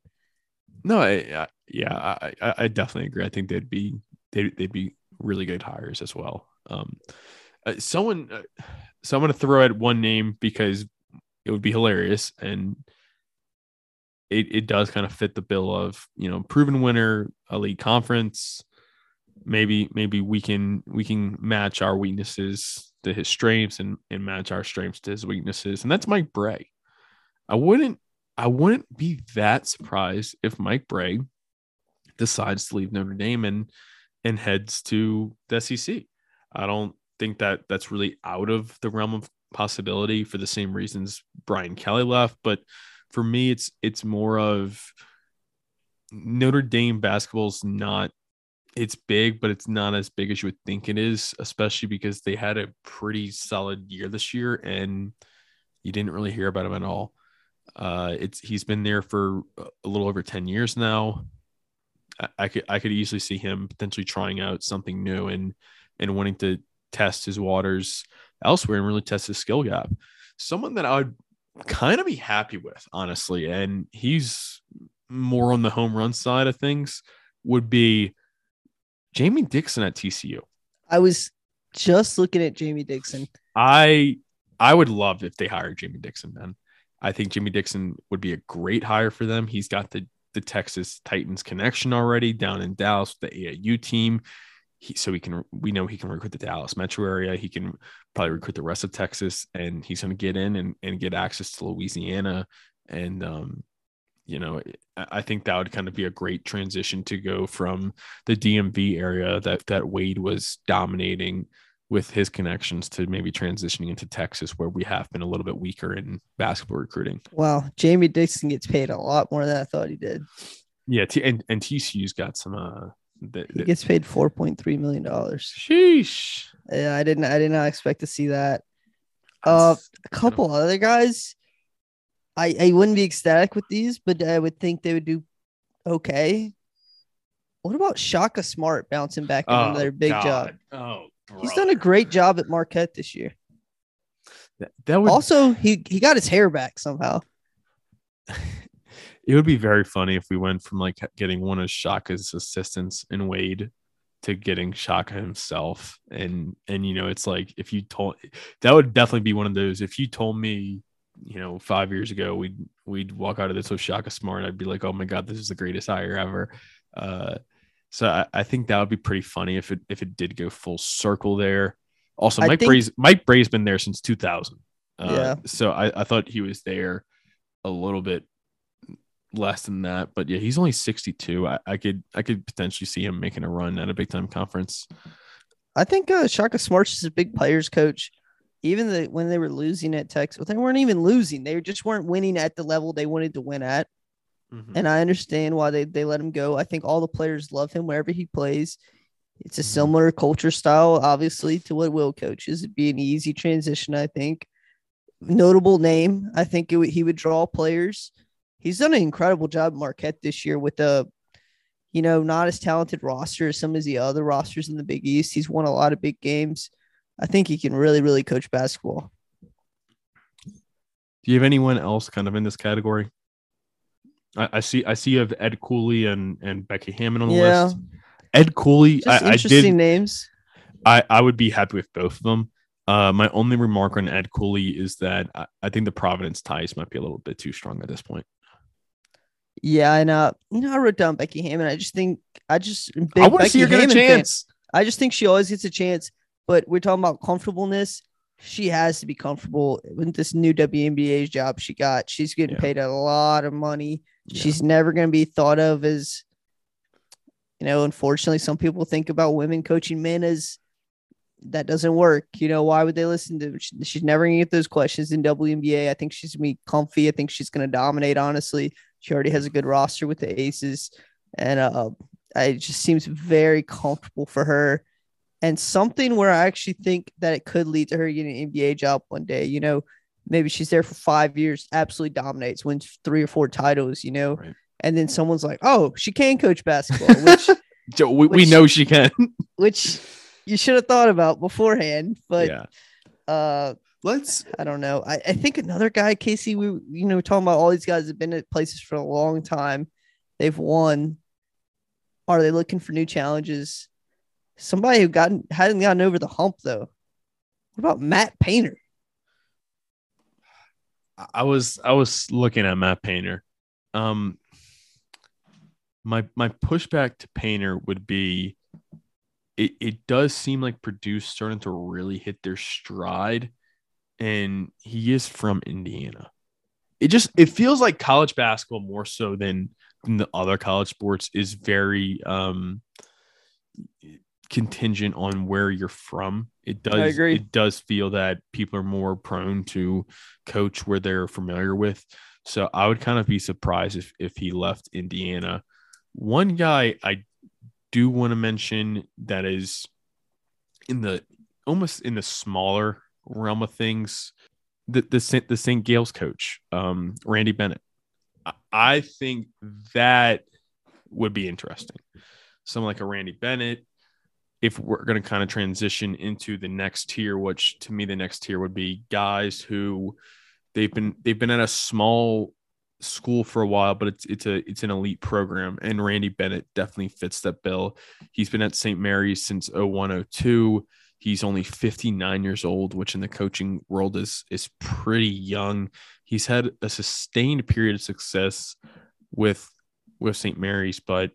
No. I, I, yeah. I, I, definitely agree. I think they'd be they'd, they'd be really good hires as well. Um, uh, someone, uh, so I'm to throw out one name because it would be hilarious and it, it does kind of fit the bill of you know proven winner elite conference maybe maybe we can we can match our weaknesses to his strengths and and match our strengths to his weaknesses. And that's Mike Brey. I wouldn't i wouldn't be that surprised if Mike Brey decides to leave notre dame and and heads to the sec i don't think that that's really out of the realm of possibility for the same reasons brian kelly left but for me it's it's more of Notre Dame basketball's not it's big, but it's not as big as you would think it is, especially because they had a pretty solid year this year and you didn't really hear about him at all. Uh it's he's been there for a little over 10 years now. I, I could I could easily see him potentially trying out something new and and wanting to test his waters elsewhere and really test his skill gap. Someone that I would kind of be happy with, honestly, and he's more on the home run side of things, would be Jamie Dixon at TCU. I was just looking at Jamie Dixon. I I would love if they hired Jamie Dixon, man. I think Jamie Dixon would be a great hire for them. He's got the the Texas Titans connection already down in Dallas with the AAU team. He, so he can we know he can recruit the Dallas metro area. He can probably recruit the rest of Texas, and he's going to get in and, and get access to Louisiana. And um, you know, I think that would kind of be a great transition to go from the DMV area that that Wade was dominating with his connections to maybe transitioning into Texas, where we have been a little bit weaker in basketball recruiting. Wow, Jamie Dixon gets paid a lot more than I thought he did. Yeah, T- and and TCU's got some. uh the, He gets paid four point three million dollars. Sheesh. Yeah, I didn't. I did not expect to see that. Uh, a couple other guys. I I wouldn't be ecstatic with these, but I would think they would do okay. What about Shaka Smart bouncing back into Oh, their big job? God. Oh, He's done a great job at Marquette this year. That, that would Also, he he got his hair back somehow. [laughs] it would be very funny if we went from like getting one of Shaka's assistants in Wade to getting Shaka himself. And and you know, it's like if you told that would definitely be one of those. If you told me, you know, five years ago we'd we'd walk out of this with Shaka Smart, I'd be like, oh my god, this is the greatest hire ever. Uh, so I, I think that would be pretty funny if it if it did go full circle there. Also, Mike think- Brey's Mike Brey's been there since 2000. Uh, Yeah. So I, I thought he was there a little bit less than that, but yeah, he's only 62. I, I could I could potentially see him making a run at a big time conference. I think uh, Shaka Smart's is a big players coach. Even the, when they were losing at Texas, well, they weren't even losing. They just weren't winning at the level they wanted to win at. Mhm. And I understand why they, they let him go. I think all the players love him wherever he plays. It's a Mhm. similar culture style, obviously, to what Will coaches. It'd be an easy transition, I think. Notable name. I think it would, he would draw players. he's done an incredible job at Marquette this year with a, you know, not as talented roster as some of the other rosters in the Big East. He's won a lot of big games. I think he can really, really coach basketball. Do you have anyone else kind of in this category? I, I see. I see you have Ed Cooley and and Becky Hammon on the Yeah. list. Ed Cooley, Just I, I interesting did. names. I, I would be happy with both of them. Uh, my only remark on Ed Cooley is that I, I think the Providence ties might be a little bit too strong at this point. Yeah, and uh, you know, I wrote down Becky Hammon. I just think I just I want to see her get a Hammon fan. chance. I just think she always gets a chance. But we're talking about comfortableness. She has to be comfortable with this new WNBA job she got. She's getting Yeah. paid a lot of money. Yeah. She's never going to be thought of as, you know, unfortunately, some people think about women coaching men as that doesn't work. You know, why would they listen to? she- She's never going to get those questions in WNBA. I think she's going to be comfy. I think she's going to dominate, honestly. She already has a good roster with the Aces. And uh, it just seems very comfortable for her and something where I actually think that it could lead to her getting an NBA job one day. You know, maybe she's there for five years, absolutely dominates, wins three or four titles, you know, Right. and then someone's like, oh, she can coach basketball, which [laughs] we, we know she can. [laughs] which you should have thought about beforehand. But yeah. uh Let's. I don't know. I, I think another guy, Casey, we you know, we're talking about all these guys have been at places for a long time. They've won. Are they looking for new challenges? Somebody who gotten hadn't gotten over the hump though. What about Matt Painter? I was I was looking at Matt Painter. Um, my my pushback to Painter would be, it it does seem like Purdue's starting to really hit their stride, and he is from Indiana. It just it feels like college basketball more so than than the other college sports is very um contingent on where you're from. It does agree. it does feel that people are more prone to coach where they're familiar with. So I would kind of be surprised if if he left Indiana. One guy I do want to mention that is in the almost in the smaller realm of things, the the St. the St. Gale's coach, um, Randy Bennett. I, I think that would be interesting. Someone like a Randy Bennett, if we're going to kind of transition into the next tier, which to me the next tier would be guys who they've been they've been at a small school for a while, but it's it's a it's an elite program, and Randy Bennett definitely fits that bill. He's been at St. Mary's since 0102. He's only 59 years old, which in the coaching world is is pretty young. He's had a sustained period of success with with St. Mary's, but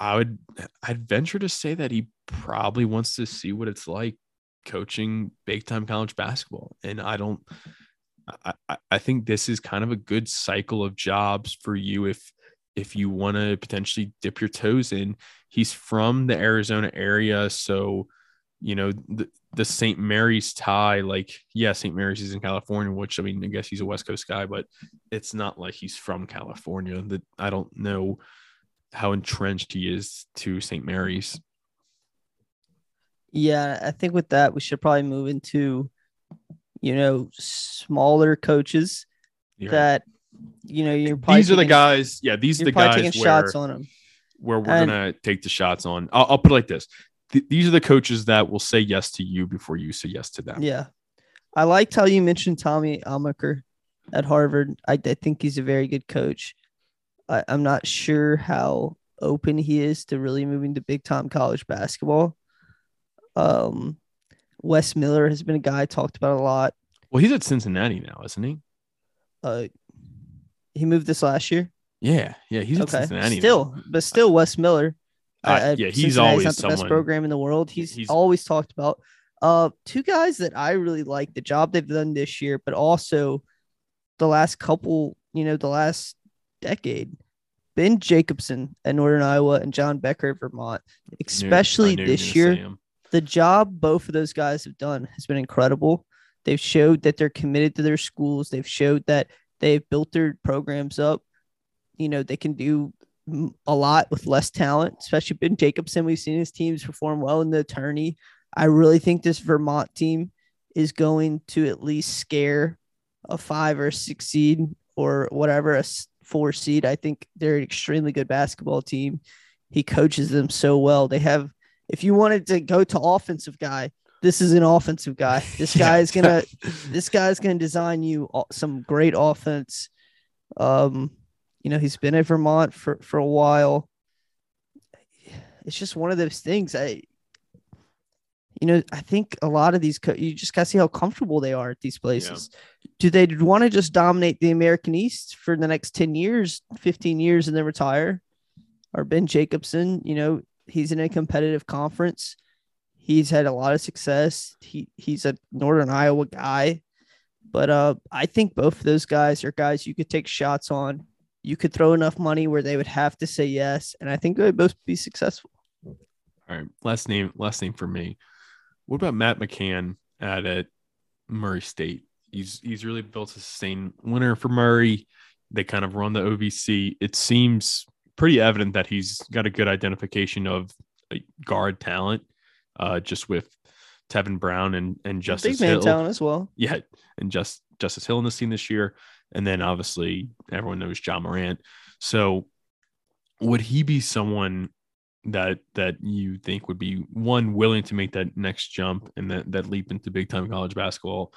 I would I'd venture to say that he probably wants to see what it's like coaching big time college basketball. And I don't I, I- think this is kind of a good cycle of jobs for you if if you want to potentially dip your toes in. He's from the Arizona area, so you know the the St. Mary's tie, like yeah, St. Mary's is in California, which I mean, I guess he's a West Coast guy, but it's not like he's from California. That I don't know how entrenched he is to St. Mary's. Yeah, I think with that we should probably move into, you know, smaller coaches You're- that, you know, you're probably these are the guys. Yeah, these are the guys taking where, shots on them. where we're And- gonna take the shots on. I'll, I'll put it like this: Th- these are the coaches that will say yes to you before you say yes to them. Yeah. I liked how you mentioned Tommy Amaker at Harvard. I, I think he's a very good coach. I, I'm not sure how open he is to really moving to big time college basketball. Um, Wes Miller has been a guy I talked about a lot. Well, he's at Cincinnati now, isn't he? Uh, he moved this last year. Yeah, yeah, he's at okay, Cincinnati. now. still, but still, Wes Miller. Uh, I- yeah, he's Cincinnati's always not the best program in the world. He's, He's- always talked about. Uh, two guys that I really like the job they've done this year, but also the last couple, you know, the last decade. Ben Jacobson at Northern Iowa and John Becker at Vermont, especially knew this year the job both of those guys have done has been incredible. They've showed that they're committed to their schools. They've showed that they've built their programs up. You know, they can do a lot with less talent, especially Ben Jacobson. We've seen his teams perform well in the attorney. I really think this Vermont team is going to at least scare a five or six seed or whatever, a four seed. I think they're an extremely good basketball team. He coaches them so well. They have, if you wanted to go to offensive guy, this is an offensive guy. [laughs] This guy is gonna, [laughs] this guy's gonna design you some great offense. Um, you know, he's been at Vermont for for a while. It's just one of those things. I, you know, I think a lot of these co- you just gotta see how comfortable they are at these places. Do they want to just dominate the American East for the next ten years, fifteen years, and then retire? Or Ben Jacobson, you know, he's in a competitive conference. He's had a lot of success. He he's a Northern Iowa guy. But uh, I think both of those guys are guys you could take shots on. You could throw enough money where they would have to say yes, and I think they would both be successful. All right, last name, last name for me. What about Matt McCann at, at Murray State? He's he's really built a sustained winner for Murray. They kind of run the OVC. It seems pretty evident that he's got a good identification of guard talent, uh, just with Tevin Brown and and Justice Big man Hill. talent as well. Yeah, and just Justice Hill in the scene this year, and then obviously everyone knows John Morant. So, would he be someone that that you think would be one willing to make that next jump and that that leap into big time college basketball,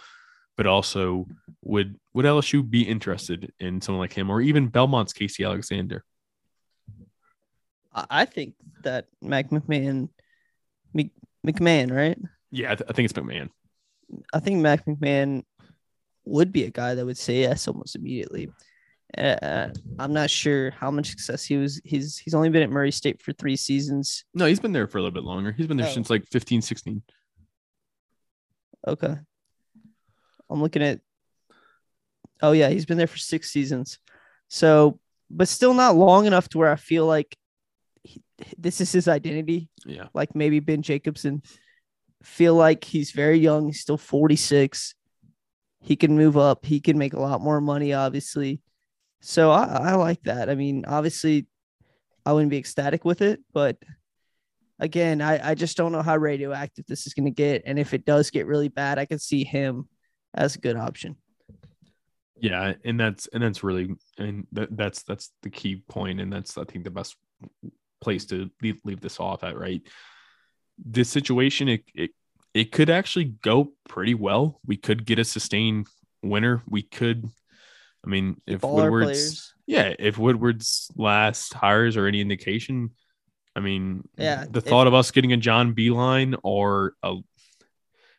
but also would would LSU be interested in someone like him or even Belmont's Casey Alexander? I think that Mac McMahon, McMahon, right? Yeah, I, th- I think it's McMahon. I think Mac McMahon would be a guy that would say yes almost immediately. Uh, I'm not sure how much success he was. He's he's only been at Murray State for three seasons. No, he's been there for a little bit longer. He's been there Oh. since like 15, 16. Okay. I'm looking at. Oh yeah, he's been there for six seasons. So, but still not long enough to where I feel like he, this is his identity. Yeah. Like maybe Ben Jacobson. Feel like he's very young. He's still 46. He can move up. He can make a lot more money, obviously. So I, I like that. I mean, obviously, I wouldn't be ecstatic with it, but again, I, I just don't know how radioactive this is going to get. And if it does get really bad, I could see him as a good option. Yeah, and that's and that's really and that, that's that's the key point, and that's I think the best place to leave, leave this off at. Right, this situation it, it it could actually go pretty well. We could get a sustained winner. We could, I mean, if Woodward's players. yeah, if Woodward's last hires are any indication, I mean, Yeah, the thought of us getting a John Beilein or a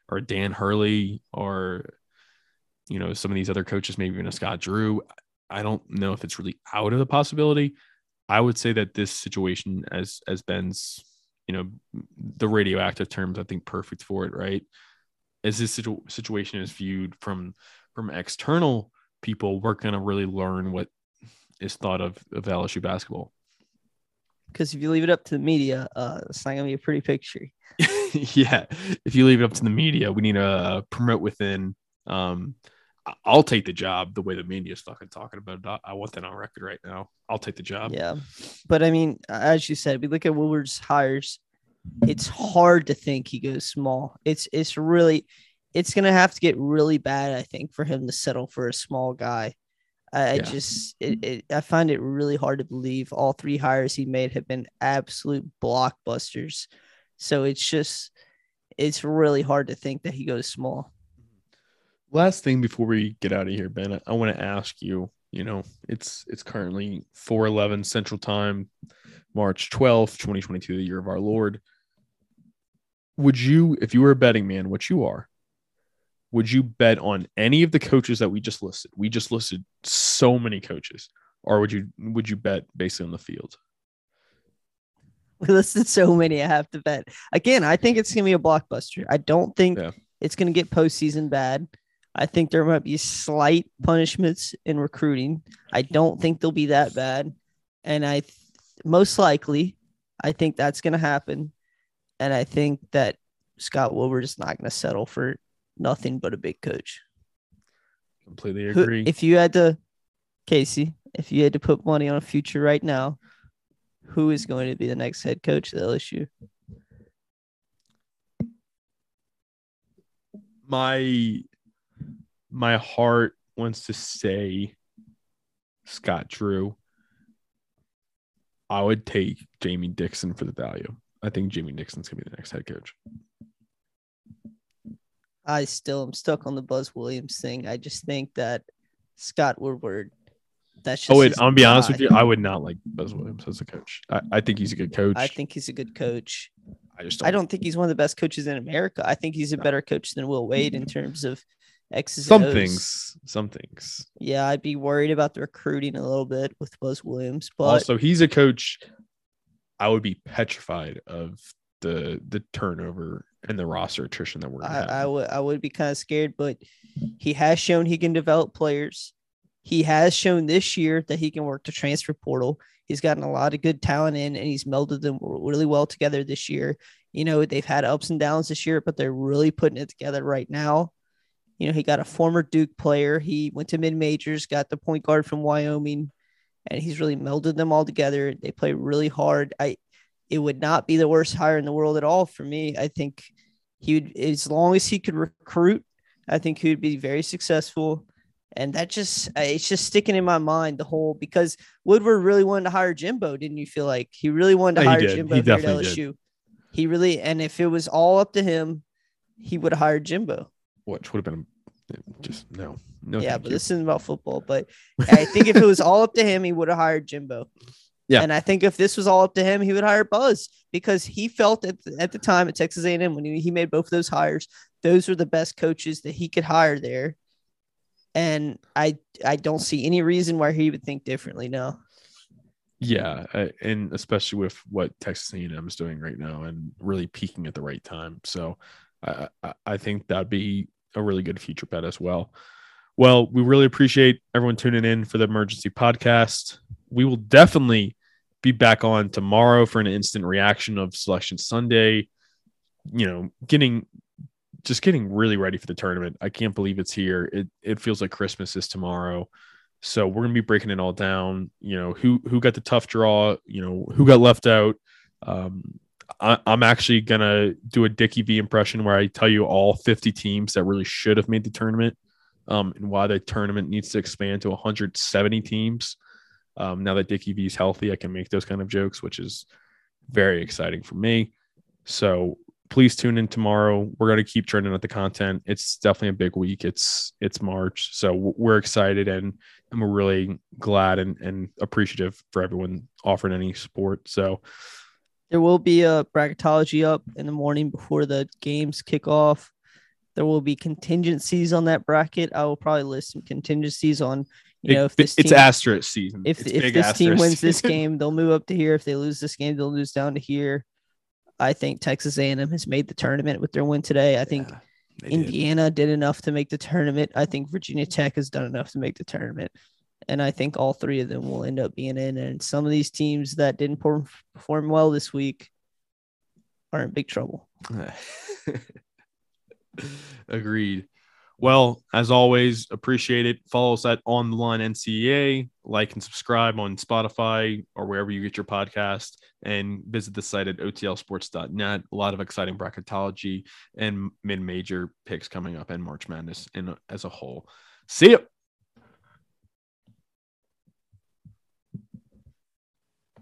or Dan Hurley or you know some of these other coaches, maybe even a Scott Drew, I don't know if it's really out of the possibility. I would say that this situation, as as Ben's, you know, the radioactive terms, I think perfect for it, right? As this situ- situation is viewed from from external people, we're gonna really learn what is thought of of LSU basketball. Because if you leave it up to the media, uh, it's not going to be a pretty picture. [laughs] yeah, if you leave it up to the media, we need to promote within. Um, I'll take the job the way the media is fucking talking about it. I- I want that on record right now. I'll take the job. Yeah. But I mean, as you said, we look at Woodward's hires. It's hard to think he goes small. It's it's really it's gonna have to get really bad, I think, for him to settle for a small guy. I, Yeah. just it, it I find it really hard to believe all three hires he made have been absolute blockbusters. So it's just it's really hard to think that he goes small. Mm-hmm. Last thing before we get out of here, Ben, I, I want to ask you. You know, it's it's currently four eleven Central Time, March twelfth, twenty twenty two, the year of our Lord. Would you, if you were a betting man, which you are, would you bet on any of the coaches that we just listed? We just listed so many coaches, or would you would you bet basically on the field? We listed so many. I have to bet. Again, I think it's gonna be a blockbuster. I don't think Yeah. it's gonna get postseason bad. I think there might be slight punishments in recruiting. I don't think they'll be that bad, and I th- most likely, I think that's gonna happen. And I think that Scott Woodward is not gonna settle for nothing but a big coach. Completely Who- agree. if you had to, Casey, if you had to put money on a future right now, who is going to be the next head coach at LSU? my my heart wants to say Scott Drew. I would take Jamie Dixon for the value. I think Jamie Dixon's gonna be the next head coach. I still am stuck on the Buzz Williams thing. I just think that Scott Woodward. That's just Oh wait, I'm gonna be honest with you. I would not like Buzz Williams as a coach. I, I think he's a good coach. I think he's a good coach. I just don't. I don't think he's one of the best coaches in America. I think he's a better coach than Will Wade in terms of X's some things. Some things. Yeah, I'd be worried about the recruiting a little bit with Buzz Williams, but also, he's a coach. I would be petrified of the the turnover and the roster attrition that we're. I, I would I would be kind of scared. But he has shown he can develop players. He has shown this year that he can work the transfer portal. He's gotten a lot of good talent in, and he's melded them really well together this year. You know, they've had ups and downs this year, but they're really putting it together right now. You know, he got a former Duke player. He went to mid majors, got the point guard from Wyoming, and he's really melded them all together. They play really hard. I it would not be the worst hire in the world at all for me. I think he would as long as he could recruit, I think he would be very successful. And that just uh, it's just sticking in my mind the whole because Woodward really wanted to hire Jimbo, didn't you feel like he really wanted to hire did. Jimbo He here at LSU? He really and if it was all up to him, he would have hired Jimbo. which would have been just no, no. yeah, but you. this isn't about football. But I think if it was all up to him, he would have hired Jimbo. Yeah. And I think if this was all up to him, he would hire Buzz because he felt at the, at the time at Texas A&M when he, he made both of those hires, those were the best coaches that he could hire there. And I I don't see any reason why he would think differently now. Yeah, and especially with what Texas A&M is doing right now and really peaking at the right time. So I, I, I think that'd be a really good future bet as well. Well, we really appreciate everyone tuning in for the emergency podcast. We will definitely be back on tomorrow for an instant reaction of Selection Sunday. You know, getting just getting really ready for the tournament. I can't believe it's here. It it feels like Christmas is tomorrow. So we're gonna be breaking it all down. You know who who got the tough draw. You know who got left out. Um, I, I'm actually gonna do a Dickie V impression where I tell you all 50 teams that really should have made the tournament, um, and why the tournament needs to expand to 170 teams. Um, now that Dickie V is healthy, I can make those kind of jokes, which is very exciting for me. So please tune in tomorrow. We're going to keep churning out the content. It's definitely a big week. It's it's March, so we're excited and and we're really glad and, and appreciative for everyone offering any support. So There will be a bracketology up in the morning before the games kick off. There will be contingencies on that bracket. I will probably list some contingencies on, you know, if this it's team, asterisk season. if It's if this team wins this game, they'll move up to here. If they lose this game, they'll lose down to here. I think Texas A&M has made the tournament with their win today. I think Yeah, did. Indiana did enough to make the tournament. I think Virginia Tech has done enough to make the tournament. And I think all three of them will end up being in. And some of these teams that didn't perform well this week are in big trouble. [laughs] Agreed. Well, as always, appreciate it. Follow us at On the Line NCAA. Like and subscribe on Spotify or wherever you get your podcast. And visit the site at otlsports.net. A lot of exciting bracketology and mid major picks coming up and March Madness and as a whole. See you.